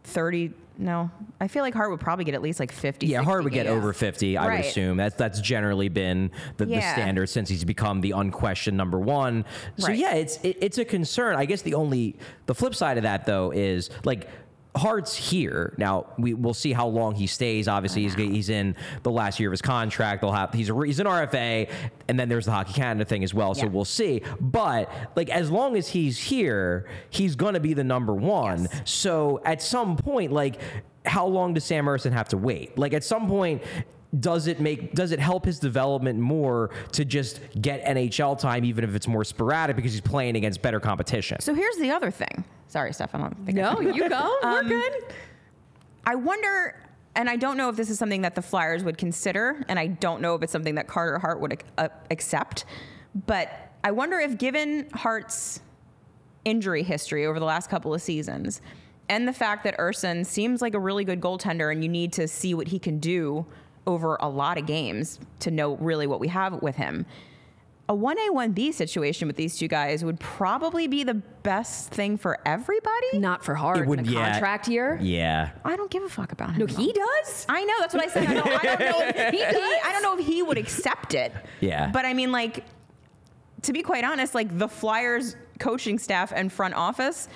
30. No, I feel like Hart would probably get at least like 50. Yeah, Hart would get over 50, I would assume. That's that's generally been the, the standard since he's become the unquestioned number one. So Right. yeah, it's it, it's a concern. I guess the only the flip side of that though is like Hart's here now. We will see how long he stays. Obviously, he's he's in the last year of his contract. They'll have he's a, he's an RFA, and then there's the Hockey Canada thing as well. So Yeah. we'll see. But like as long as he's here, he's gonna be the number one. So at some point, like how long does Sam Ersson have to wait? Like at some point. Does it make does it help his development more to just get NHL time even if it's more sporadic because he's playing against better competition? So here's the other thing. Sorry, Steph. I don't think I No, you go. We're Um, good. I wonder, and I don't know if this is something that the Flyers would consider, and I don't know if it's something that Carter Hart would uh, accept, but I wonder if, given Hart's injury history over the last couple of seasons, and the fact that Ersson seems like a really good goaltender, and you need to see what he can do over a lot of games to know really what we have with him. A 1A, 1B situation with these two guys would probably be the best thing for everybody. Not for Hart It in would- a yeah. contract year. Yeah. I don't give a fuck about him. No, he does. I know that's what I said. I, know, I don't know if he, I don't know if he would accept it. Yeah. But I mean, like, to be quite honest, like the Flyers coaching staff and front office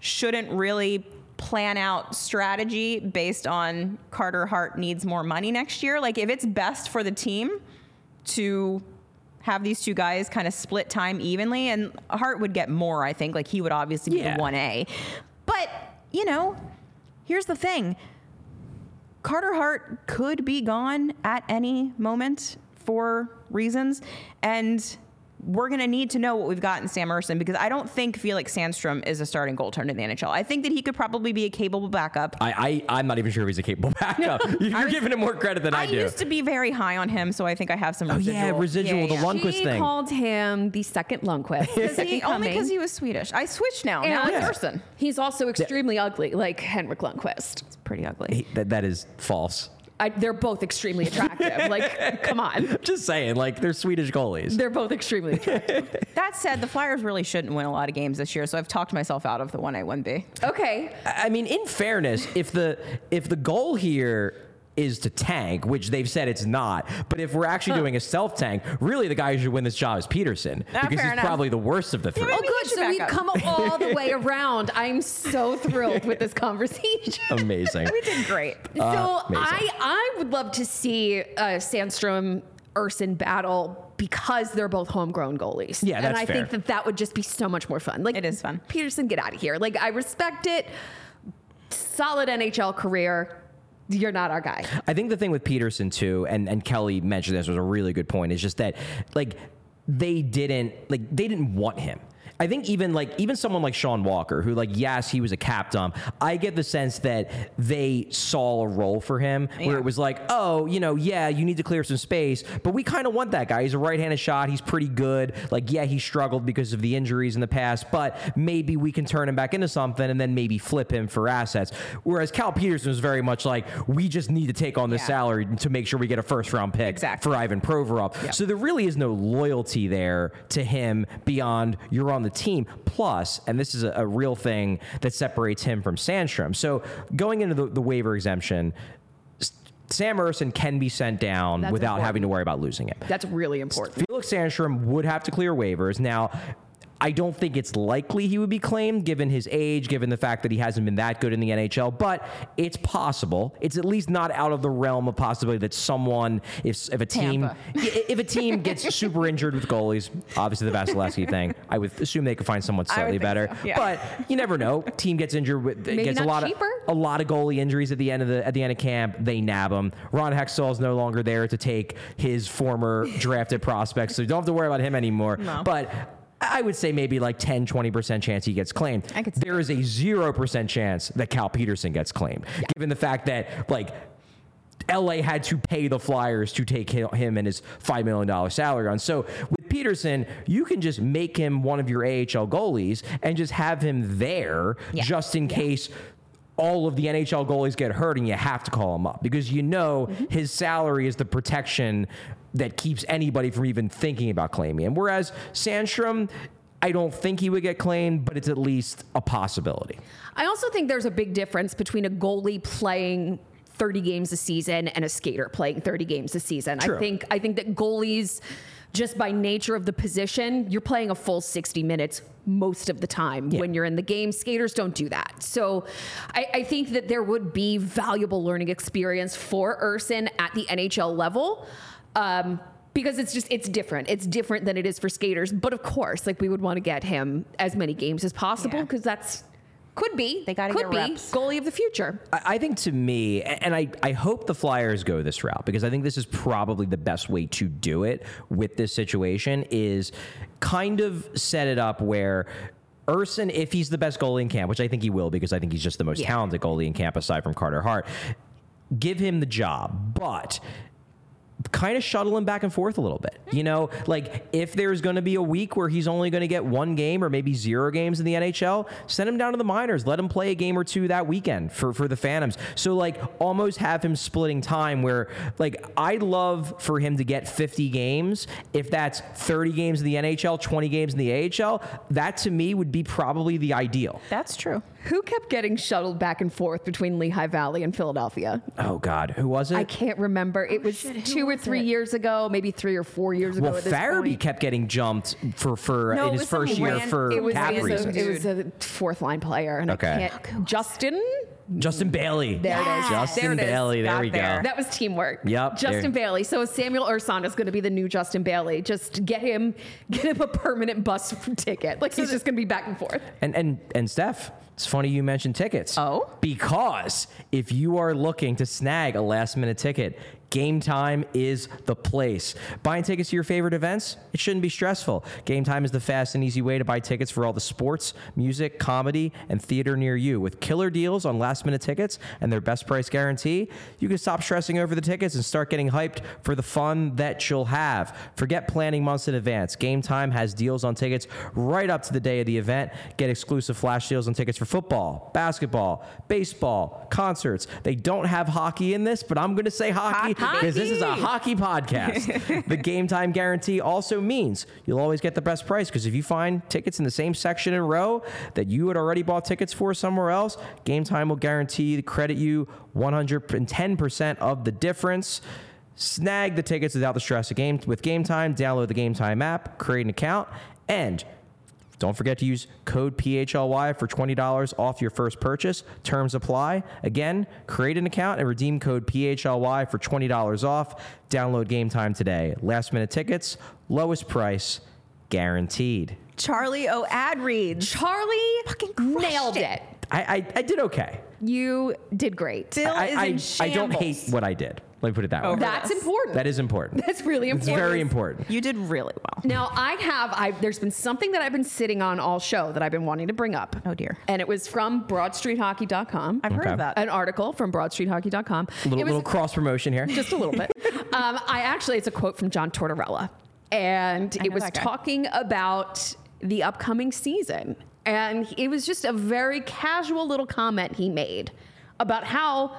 shouldn't really plan out strategy based on Carter Hart needs more money next year. Like, if it's best for the team to have these two guys kind of split time evenly, and Hart would get more, I think. Like, he would obviously Yeah. be the 1A. But, you know, here's the thing Carter Hart could be gone at any moment for reasons. And we're going to need to know what we've got in Sam Ersson because I don't think Felix Sandstrom is a starting goaltender in the NHL. I think that he could probably be a capable backup. I, I I'm not even sure if he's a capable backup. You're giving him more credit than I, I do. I used to be very high on him, so I think I have some oh residual. yeah, residual the yeah. Lundqvist She thing. called him the second Lundqvist. Because he, only because he was Swedish. I switched now. now And it's Ersson. He's also extremely ugly, like Henrik Lundqvist. It's pretty ugly. He- that, that is false. I, they're both extremely attractive. like, come on. Just saying, like they're Swedish goalies. They're both extremely attractive. That said, the Flyers really shouldn't win a lot of games this year, so I've talked myself out of the 1A, 1B. Okay. I mean, in fairness, if the if the goal here is to tank, which they've said it's not, but if we're actually doing a self tank, really the guy who should win this job is Petersen Ah, because he's enough. probably the worst of the three. Oh, good. So we've up. come all the way around. I'm so thrilled with this conversation. Amazing. We did great. So amazing. I I would love to see uh, Sandstrom Ersson battle because they're both homegrown goalies. Yeah, that's and I fair. think that that would just be so much more fun. Like It is fun. Petersen, get out of here. Like I respect it. Solid NHL career. You're not our guy. I think the thing with Petersen too, and, and Kelly mentioned this was a really good point, is just that like they didn't like they didn't want him. I think even like even someone like Sean Walker, who like yes he was a cap dump, I get the sense that they saw a role for him where it was like, oh, you know, yeah, you need to clear some space, but we kind of want that guy. He's a right-handed shot. He's pretty good. Like yeah, he struggled because of the injuries in the past, but maybe we can turn him back into something and then maybe flip him for assets. Whereas Cal Petersen was very much like, we just need to take on this Yeah. salary to make sure we get a first-round pick Exactly. for Ivan Provorov. So there really is no loyalty there to him beyond you're on the team. Plus, and this is a, a real thing that separates him from Sandstrom. So going into the, the waiver exemption, Sam Ersson can be sent down That's without important. having to worry about losing him. That's really important. Felix Sandstrom would have to clear waivers. Now, I don't think it's likely he would be claimed given his age, given the fact that he hasn't been that good in the NHL, but it's possible. It's at least not out of the realm of possibility that someone, if, if a team, if a team gets super injured with goalies, obviously the Vasilevskiy thing, I would assume they could find someone slightly better. so, yeah. But you never know. Team gets injured with Maybe gets a lot cheaper? of a lot of goalie injuries at the end of the at the end of camp. They nab him. Ron Hextall is no longer there to take his former drafted prospects, so you don't have to worry about him anymore. But I would say maybe like 10, 20% chance he gets claimed. I could see there is a 0% chance that Cal Petersen gets claimed, given the fact that, like, LA had to pay the Flyers to take him and his $5 million salary on. So with Petersen, you can just make him one of your AHL goalies and just have him there Yeah. just in case all of the NHL goalies get hurt and you have to call him up because you know mm-hmm. his salary is the protection that keeps anybody from even thinking about claiming him. Whereas Sandstrom, I don't think he would get claimed, but it's at least a possibility. I also think there's a big difference between a goalie playing 30 games a season and a skater playing 30 games a season. True. I think I think that goalies just by nature of the position, you're playing a full 60 minutes most of the time when you're in the game. Skaters don't do that. So I, I think that there would be valuable learning experience for Ersson at the NHL level. Um, because it's just it's different. It's different than it is for skaters. But of course, like we would want to get him as many games as possible Yeah. because that's could be They gotta could get be reps. goalie of the future. I I think to me, and I, I hope the Flyers go this route because I think this is probably the best way to do it with this situation is kind of set it up where Ersson, if he's the best goalie in camp, which I think he will because I think he's just the most Yeah. talented goalie in camp aside from Carter Hart, give him the job. But kind of shuttle him back and forth a little bit. You know, like if there's going to be a week where he's only going to get one game or maybe zero games in the NHL, send him down to the minors. Let him play a game or two that weekend for, for the Phantoms. So, like, almost have him splitting time where, like, I'd love for him to get 50 games. If that's 30 games in the NHL, 20 games in the AHL, that to me would be probably the ideal. That's true. Who kept getting shuttled back and forth between Lehigh Valley and Philadelphia? Oh, God. Who was it? I can't remember. It was two or three years ago, maybe three or four years ago. well, at Farabee point. kept getting jumped for, for No, in his first year ran- for It was, cap it was, reasons. a, it was a fourth line player, and Okay. I can't. Justin. Justin Bailey. There it is. Justin There it is. Bailey. There Got we there. go. That was teamwork. Yep, Justin there- Bailey. So Samuel Ersson is going to be the new Justin Bailey. Just get him, get him a permanent bus ticket. Like he's just going to be back and forth. And and and Steph, it's funny you mentioned tickets. Oh? Because if you are looking to snag a last minute ticket, Game Time is the place. Buying tickets to your favorite events, it shouldn't be stressful. Game Time is the fast and easy way to buy tickets for all the sports, music, comedy, and theater near you. With killer deals on last minute tickets and their best price guarantee, you can stop stressing over the tickets and start getting hyped for the fun that you'll have. Forget planning months in advance. Game Time has deals on tickets right up to the day of the event. Get exclusive flash deals on tickets for football, basketball, baseball, concerts. They don't have hockey in this, but I'm going to say hockey Hockey. Because this is a hockey podcast. the game time guarantee also means you'll always get the best price because if you find tickets in the same section and row that you had already bought tickets for somewhere else, game time will guarantee to credit you 110% of the difference. Snag the tickets without the stress of game with Game Time. Download the Game Time app, create an account, and don't forget to use code PHLY for $20 off your first purchase. Terms apply. Again, create an account and redeem code PHLY for $20 off. Download Game Time today. Last minute tickets, lowest price, guaranteed. Charlie O. ad reads. Charlie Fucking nailed it. it. I, I, I did okay. You did great. Bill I, is I, in I don't hate what I did. Let me put it that way. Over That's this. important. That is important. That's really important. It's important. very important. You did really well. Now I have I there's been something that I've been sitting on all show that I've been wanting to bring up. Oh, dear. And it was from BroadStreetHockey.com. I've heard Okay. of that. an article from BroadStreetHockey.com. Little, it was little cross promotion here. just a little bit. Um, I actually it's a quote from John Tortorella, and I it know was that guy. talking about the upcoming season, and it was just a very casual little comment he made about how.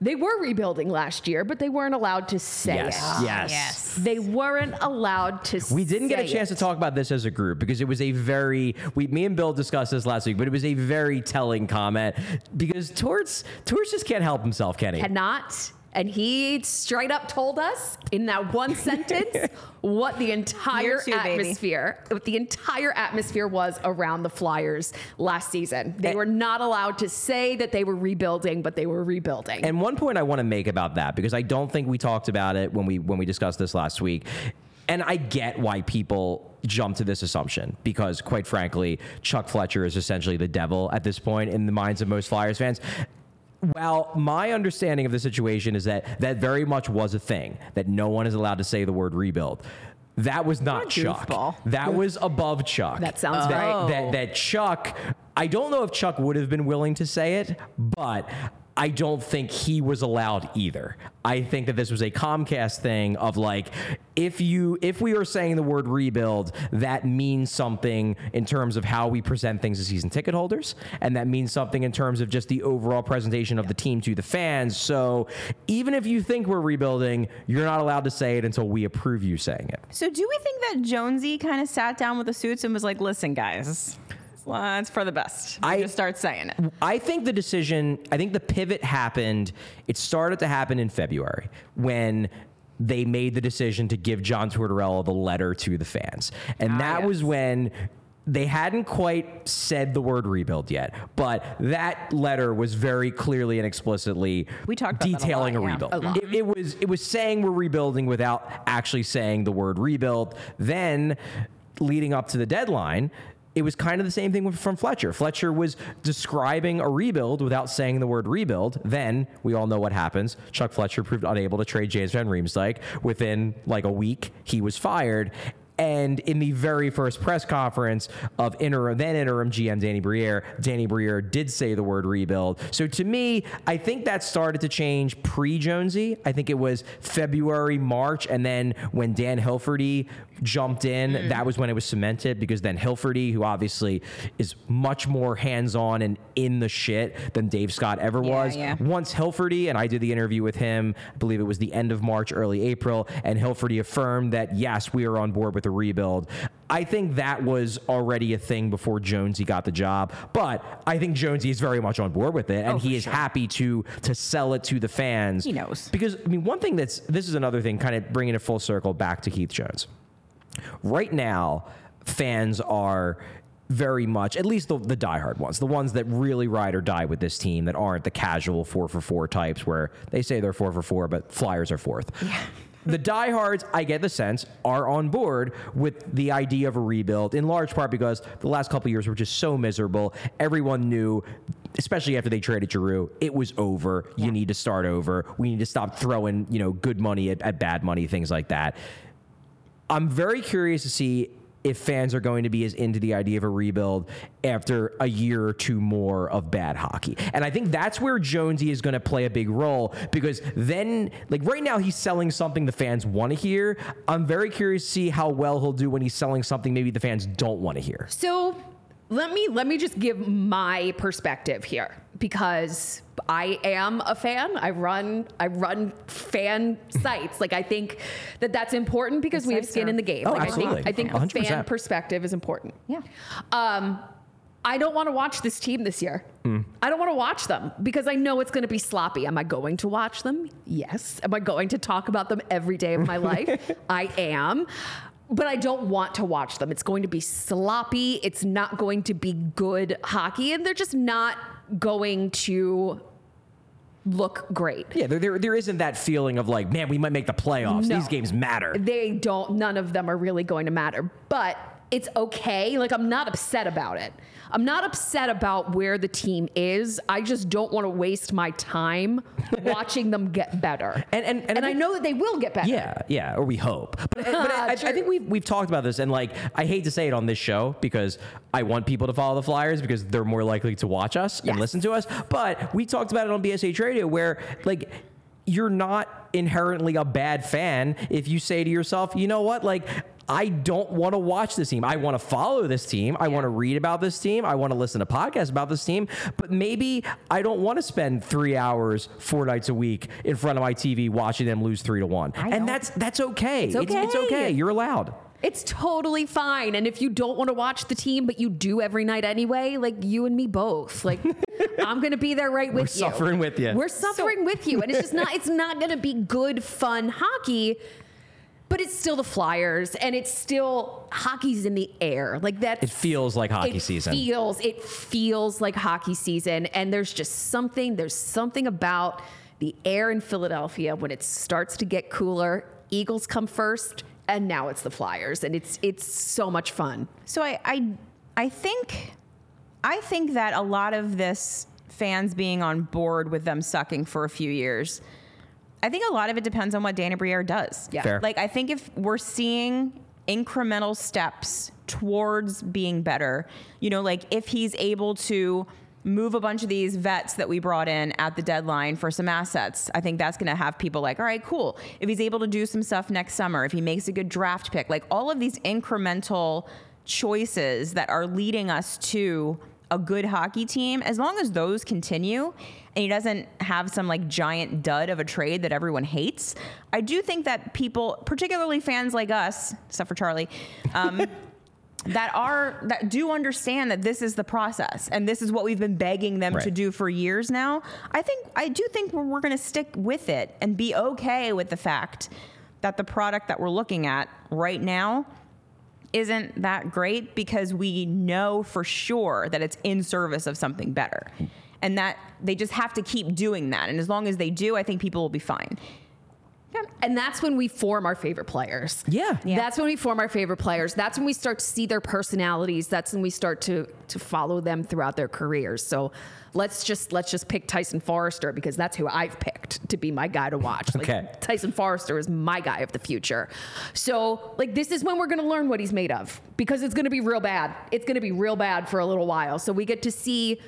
They were rebuilding last year, but they weren't allowed to say Yes. it. yes. Ah, they weren't allowed to We didn't get a chance it. to talk about this as a group because it was a very we me and Bill discussed this last week, but it was a very telling comment because Torts Torts just can't help himself, can he? had not. And he straight up told us in that one sentence what the entire Year two, baby. atmosphere, what the entire atmosphere was around the Flyers last season. They were not allowed to say that they were rebuilding, but they were rebuilding. And one point I want to make about that because I don't think we talked about it when we when we discussed this last week. And I get why people jump to this assumption because quite frankly, Chuck Fletcher is essentially the devil at this point in the minds of most Flyers fans. Well, my understanding of the situation is that that very much was a thing that no one is allowed to say the word rebuild. That was not Chuck. That was above Chuck. That sounds that, right. That, that Chuck, I don't know if Chuck would have been willing to say it, but I don't think he was allowed either. I think that this was a Comcast thing of like, if you if we are saying the word rebuild, that means something in terms of how we present things to season ticket holders, and that means something in terms of just the overall presentation of the team to the fans. So even if you think we're rebuilding, you're not allowed to say it until we approve you saying it. So do we think that Jonesy kind of sat down with the suits and was like, "Listen, guys, it's for the best." I- just start saying it. I think the decision, I think the pivot happened, it started to happen in February when they made the decision to give John Tortorella the letter to the fans. And ah, that was when they hadn't quite said the word rebuild yet, but that letter was very clearly and explicitly We talked about that a detailing lot, a yeah. rebuild. A. It, it was it was saying we're rebuilding without actually saying the word rebuild. Then leading up to the deadline, it was kind of the same thing from Fletcher. Fletcher was describing a rebuild without saying the word rebuild. Then we all know what happens. Chuck Fletcher proved unable to trade James Van Riemsdyk. Within like a week, he was fired. And in the very first press conference of interim, then interim GM Danny Briere, Danny Briere did say the word rebuild. So to me, I think that started to change pre Jonesy. I think it was February, March, and then when Dan Hilferty jumped in, Mm. that was when it was cemented because then Hilferty, who obviously is much more hands on and in the shit than Dave Scott ever Yeah, was. yeah. Once Hilferty, and I did the interview with him, I believe it was the end of March, early April, and Hilferty affirmed that yes, we are on board with the rebuild. I think that was already a thing before Jonesy got the job, but I think Jonesy is very much on board with it, and Oh, he is sure. happy to to sell it to the fans. He knows. because I mean, one thing that's this is another thing, kind of bringing it full circle back to Keith Jones right now, fans are very much, at least the, the diehard ones, the ones that really ride or die with this team that aren't the casual four for four types where they say they're four for four, but Flyers are fourth. The diehards, I get the sense, are on board with the idea of a rebuild in large part because the last couple of years were just so miserable. Everyone knew, especially after they traded Giroux, it was over. You need to start over. We need to stop throwing, you know, good money at, at bad money, things like that. I'm very curious to see if fans are going to be as into the idea of a rebuild after a year or two more of bad hockey. And I think that's where Jonesy is going to play a big role because then, like right now, he's selling something the fans want to hear. I'm very curious to see how well he'll do when he's selling something maybe the fans don't want to hear. So let me let me just give my perspective here because I am a fan. I run I run fan sites. Like I think that that's important because we have skin in the game. Oh, like absolutely. I think I think a fan perspective is important. Yeah. Um, I don't want to watch this team this year. I don't want to watch them because I know it's going to be sloppy. Am I going to watch them? Yes. Am I going to talk about them every day of my life? I am. But I don't want to watch them. It's going to be sloppy. It's not going to be good hockey, and they're just not going to look great. Yeah, there, there, there isn't that feeling of like, man, we might make the playoffs. No. These games matter. They don't, none of them are really going to matter. But it's okay. Like I'm not upset about it. I'm not upset about where the team is. I just don't want to waste my time watching them get better. And- and- and and I I know that they will get better. Yeah, yeah, or we hope. But, but I, I think we've we've talked about this, and like I hate to say it on this show because I want people to follow the Flyers because they're more likely to watch us and listen to us. But we talked about it on BSH Radio where like. You're not inherently a bad fan if you say to yourself, you know what, like I don't want to watch this team. I want to follow this team. I want to read about this team. I want to listen to podcasts about this team. But maybe I don't want to spend three hours, four nights a week in front of my TV watching them lose three to one. I and don't- that's that's okay. It's, okay. it's okay. You're allowed. It's totally fine. And if you don't want to watch the team, but you do every night anyway, like you and me both, like I'm gonna be there right with you. We're suffering with you. We're suffering with you, and it's just not. It's not gonna be good, fun hockey. But it's still the Flyers, and it's still hockey's in the air. Like that. It feels like hockey it season. Feels it feels like hockey season, and there's just something. There's something about the air in Philadelphia when it starts to get cooler. Eagles come first, and now it's the Flyers, and it's it's so much fun. So I, I, I think, I think that a lot of this fans being on board with them sucking for a few years. I think a lot of it depends on what Dana Briere does. Yeah. Fair. Like I think if we're seeing incremental steps towards being better, you know, like if he's able to move a bunch of these vets that we brought in at the deadline for some assets, I think that's going to have people like, all right, cool. If he's able to do some stuff next summer, if he makes a good draft pick, like all of these incremental choices that are leading us to a good hockey team, as long as those continue and he doesn't have some like giant dud of a trade that everyone hates, I do think that people, particularly fans like us, except for Charlie, um, that are that do understand that this is the process and this is what we've been begging them to do for years now. I think I do think we're, we're going to stick with it and be okay with the fact that the product that we're looking at right now isn't that great because we know for sure that it's in service of something better. And that they just have to keep doing that. And as long as they do, I think people will be fine. Yeah. And that's when we form our favorite players. Yeah. Yeah. That's when we form our favorite players. That's when we start to see their personalities. That's when we start to to follow them throughout their careers. So let's just let's just pick Tyson Foerster because that's who I've picked to be my guy to watch. Like, Okay. Tyson Foerster is my guy of the future. So like this is when we're going to learn what he's made of because it's going to be real bad. It's going to be real bad for a little while. So we get to see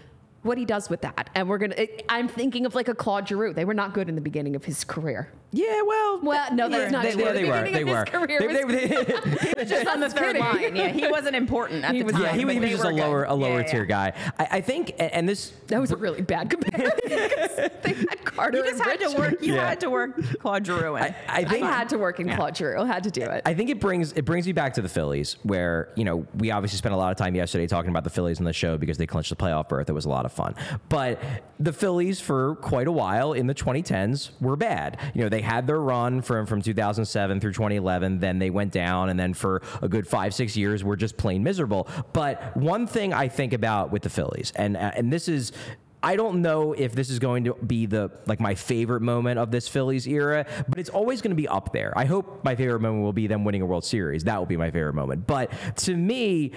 what he does with that. And we're going to I'm thinking of like a Claude Giroux. They were not good in the beginning of his career. Yeah, well, Well, no, that's yeah, not they, true. Yeah, The they were. beginning They were. career They- was- they- they- Just on the third kidding. line. Yeah, he wasn't important at He the was- time. yeah, he was, he was just a were good. lower, a lower Yeah, yeah, tier yeah. guy. I, I think, and this That was a really bad comparison. they had Carter. You just had to work. You Yeah. had to work Claude Giroux in. I, I I had to work in Claude Giroux. Had to do it. I think it brings it brings me back to the Phillies, where you know we obviously spent a lot of time yesterday talking about the Phillies on the show because they clinched the playoff berth. It was a lot of fun, but the Phillies for quite a while in the 2010s were bad. You know they had their run from from 2007 through 2011, then they went down, and then for a good five six years were just plain miserable. But one thing I think about with the Phillies, and uh, and this is. I don't know if this is going to be the like my favorite moment of this Phillies era, but it's always going to be up there. I hope my favorite moment will be them winning a World Series. That will be my favorite moment. But to me,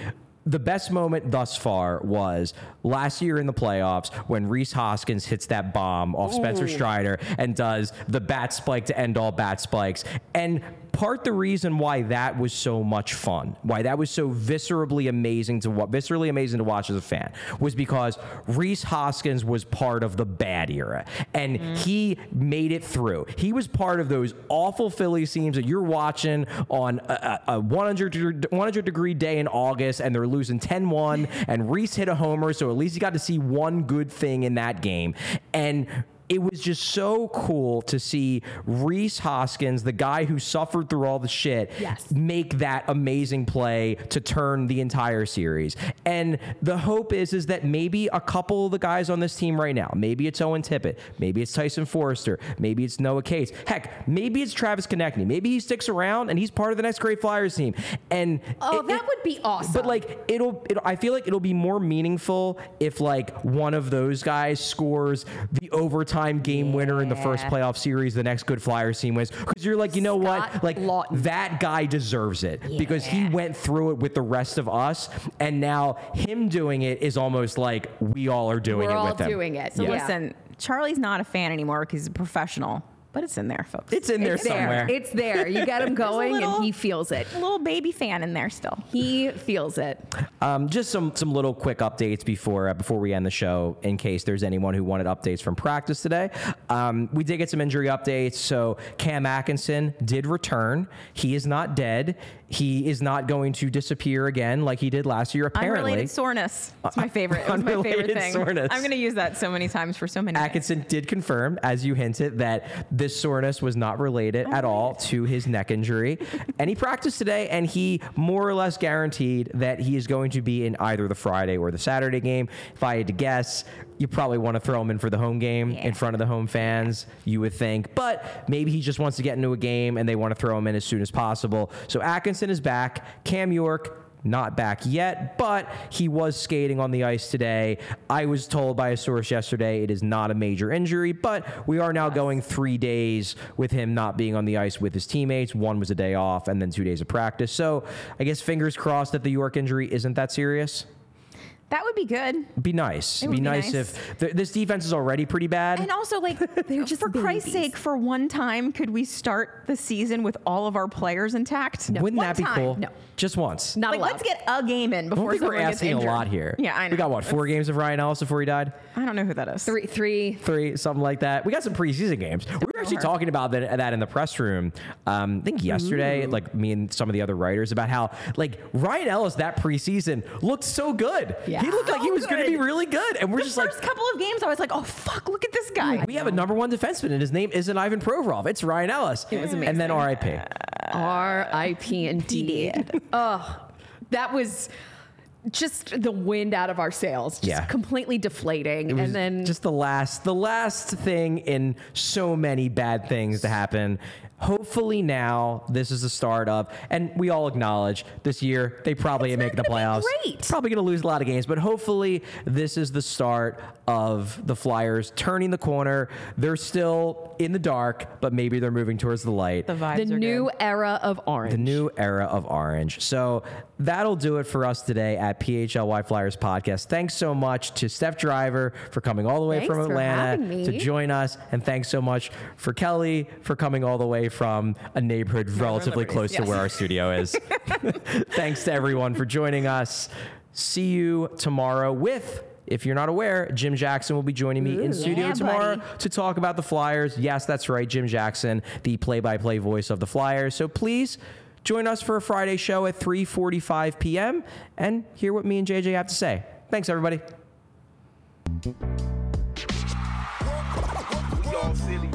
the best moment thus far was last year in the playoffs when Rhys Hoskins hits that bomb off Spencer Strider and does the bat spike to end all bat spikes. And part the reason why that was so much fun, why that was so viscerally amazing to what viscerally amazing to watch as a fan, was because Rhys Hoskins was part of the bad era, and mm-hmm. he made it through. He was part of those awful Philly teams that you're watching on a, a a 100, degree- 100 degree day in August, and they're losing 10-1, and Rhys hit a homer, so at least he got to see one good thing in that game, and it was just so cool to see Rhys Hoskins, the guy who suffered through all the shit, Yes. make that amazing play to turn the entire series. And the hope is is that maybe a couple of the guys on this team right now, maybe it's Owen Tippett, maybe it's Tyson Foerster, maybe it's Noah Cates, heck, maybe it's Travis Konecny, maybe he sticks around and he's part of the next great Flyers team. And Oh, it- that it- would be awesome. But like it'll, it'll, I feel like it'll be more meaningful if like one of those guys scores the overtime time game winner in the first playoff series, the next good Flyers team wins. Because you're like, you know Scott what? Like Laughton. that guy deserves it because he went through it with the rest of us, and now him doing it is almost like we all are doing We're it all with him. doing it. So Yeah. listen, Charlie's not a fan anymore because he's a professional, but it's in there, folks. It's in there It's somewhere. there. It's there. You get him going, little- and he feels it. a little baby fan in there still. He feels it. Um, just some some little quick updates before uh, before we end the show, in case there's anyone who wanted updates from practice today. Um, we did get some injury updates. So Cam Atkinson did return. He is not dead. He is not going to disappear again like he did last year. Apparently, Unrelated soreness. It's my favorite. It's my favorite thing. soreness. I'm going to use that so many times for so many. Atkinson did confirm, as you hinted, that this soreness was not related at all to his neck injury. and he practiced today, and he more or less guaranteed that he is going to be in either the Friday or the Saturday game. If I had to guess, you probably want to throw him in for the home game in front of the home fans, you would think. But maybe he just wants to get into a game and they want to throw him in as soon as possible. So Atkinson is back. Cam York not back yet, but he was skating on the ice today. I was told by a source yesterday it is not a major injury, but we are now going three days with him not being on the ice with his teammates. One was a day off and then two days of practice. So I guess fingers crossed that the York injury isn't that serious. That would be good. Be nice. It Be would be nice, nice. if th- this defense is already pretty bad. And also, like, just for Christ's sake, for one time, could we start the season with all of our players intact? Wouldn't One that be time. cool? No. Just once. Not Like, allowed. let's get a game in I before don't think we're asking a lot here. Yeah, I know. We got what four games of Ryan Ellis before he died. I don't know who that is. three, three. three, something like that. We got some preseason games. We were actually her. talking about that, that in the press room. Um, I think yesterday, like me and some of the other writers, about how like Ryan Ellis that preseason looked so good. Yeah. He looked like he was going to be really good, and we're just like The just first like. couple of games, I was like, "Oh fuck, look at this guy." We have a number one defenseman, and his name isn't Ivan Provorov. It's Ryan Ellis. It was amazing. And then. RIP. R.I.P. Indeed. oh, that was just the wind out of our sails. Just Yeah. completely deflating. And then just the last the last thing in so many bad things to happen. Hopefully now this is the start of, and we all acknowledge this year they probably ain't making the playoffs. Probably going to lose a lot of games, but hopefully this is the start of the Flyers turning the corner. They're still in the dark, but maybe they're moving towards the light. The vibes the are new good. era of orange. The new era of orange. So that'll do it for us today at PHLY Flyers podcast. Thanks so much to Steph Driver for coming all the way Thanks from Atlanta to join us. And thanks so much for Kelly for coming all the way from a neighborhood relatively Liberties, close to where our studio is. thanks to everyone for joining us. See you tomorrow with. If you're not aware, Jim Jackson will be joining me in studio yeah, tomorrow buddy. to talk about the Flyers. Yes, that's right, Jim Jackson, the play-by-play voice of the Flyers. So please join us for a Friday show at 3:45 p.m. and hear what me and JJ have to say. Thanks, everybody. We all silly like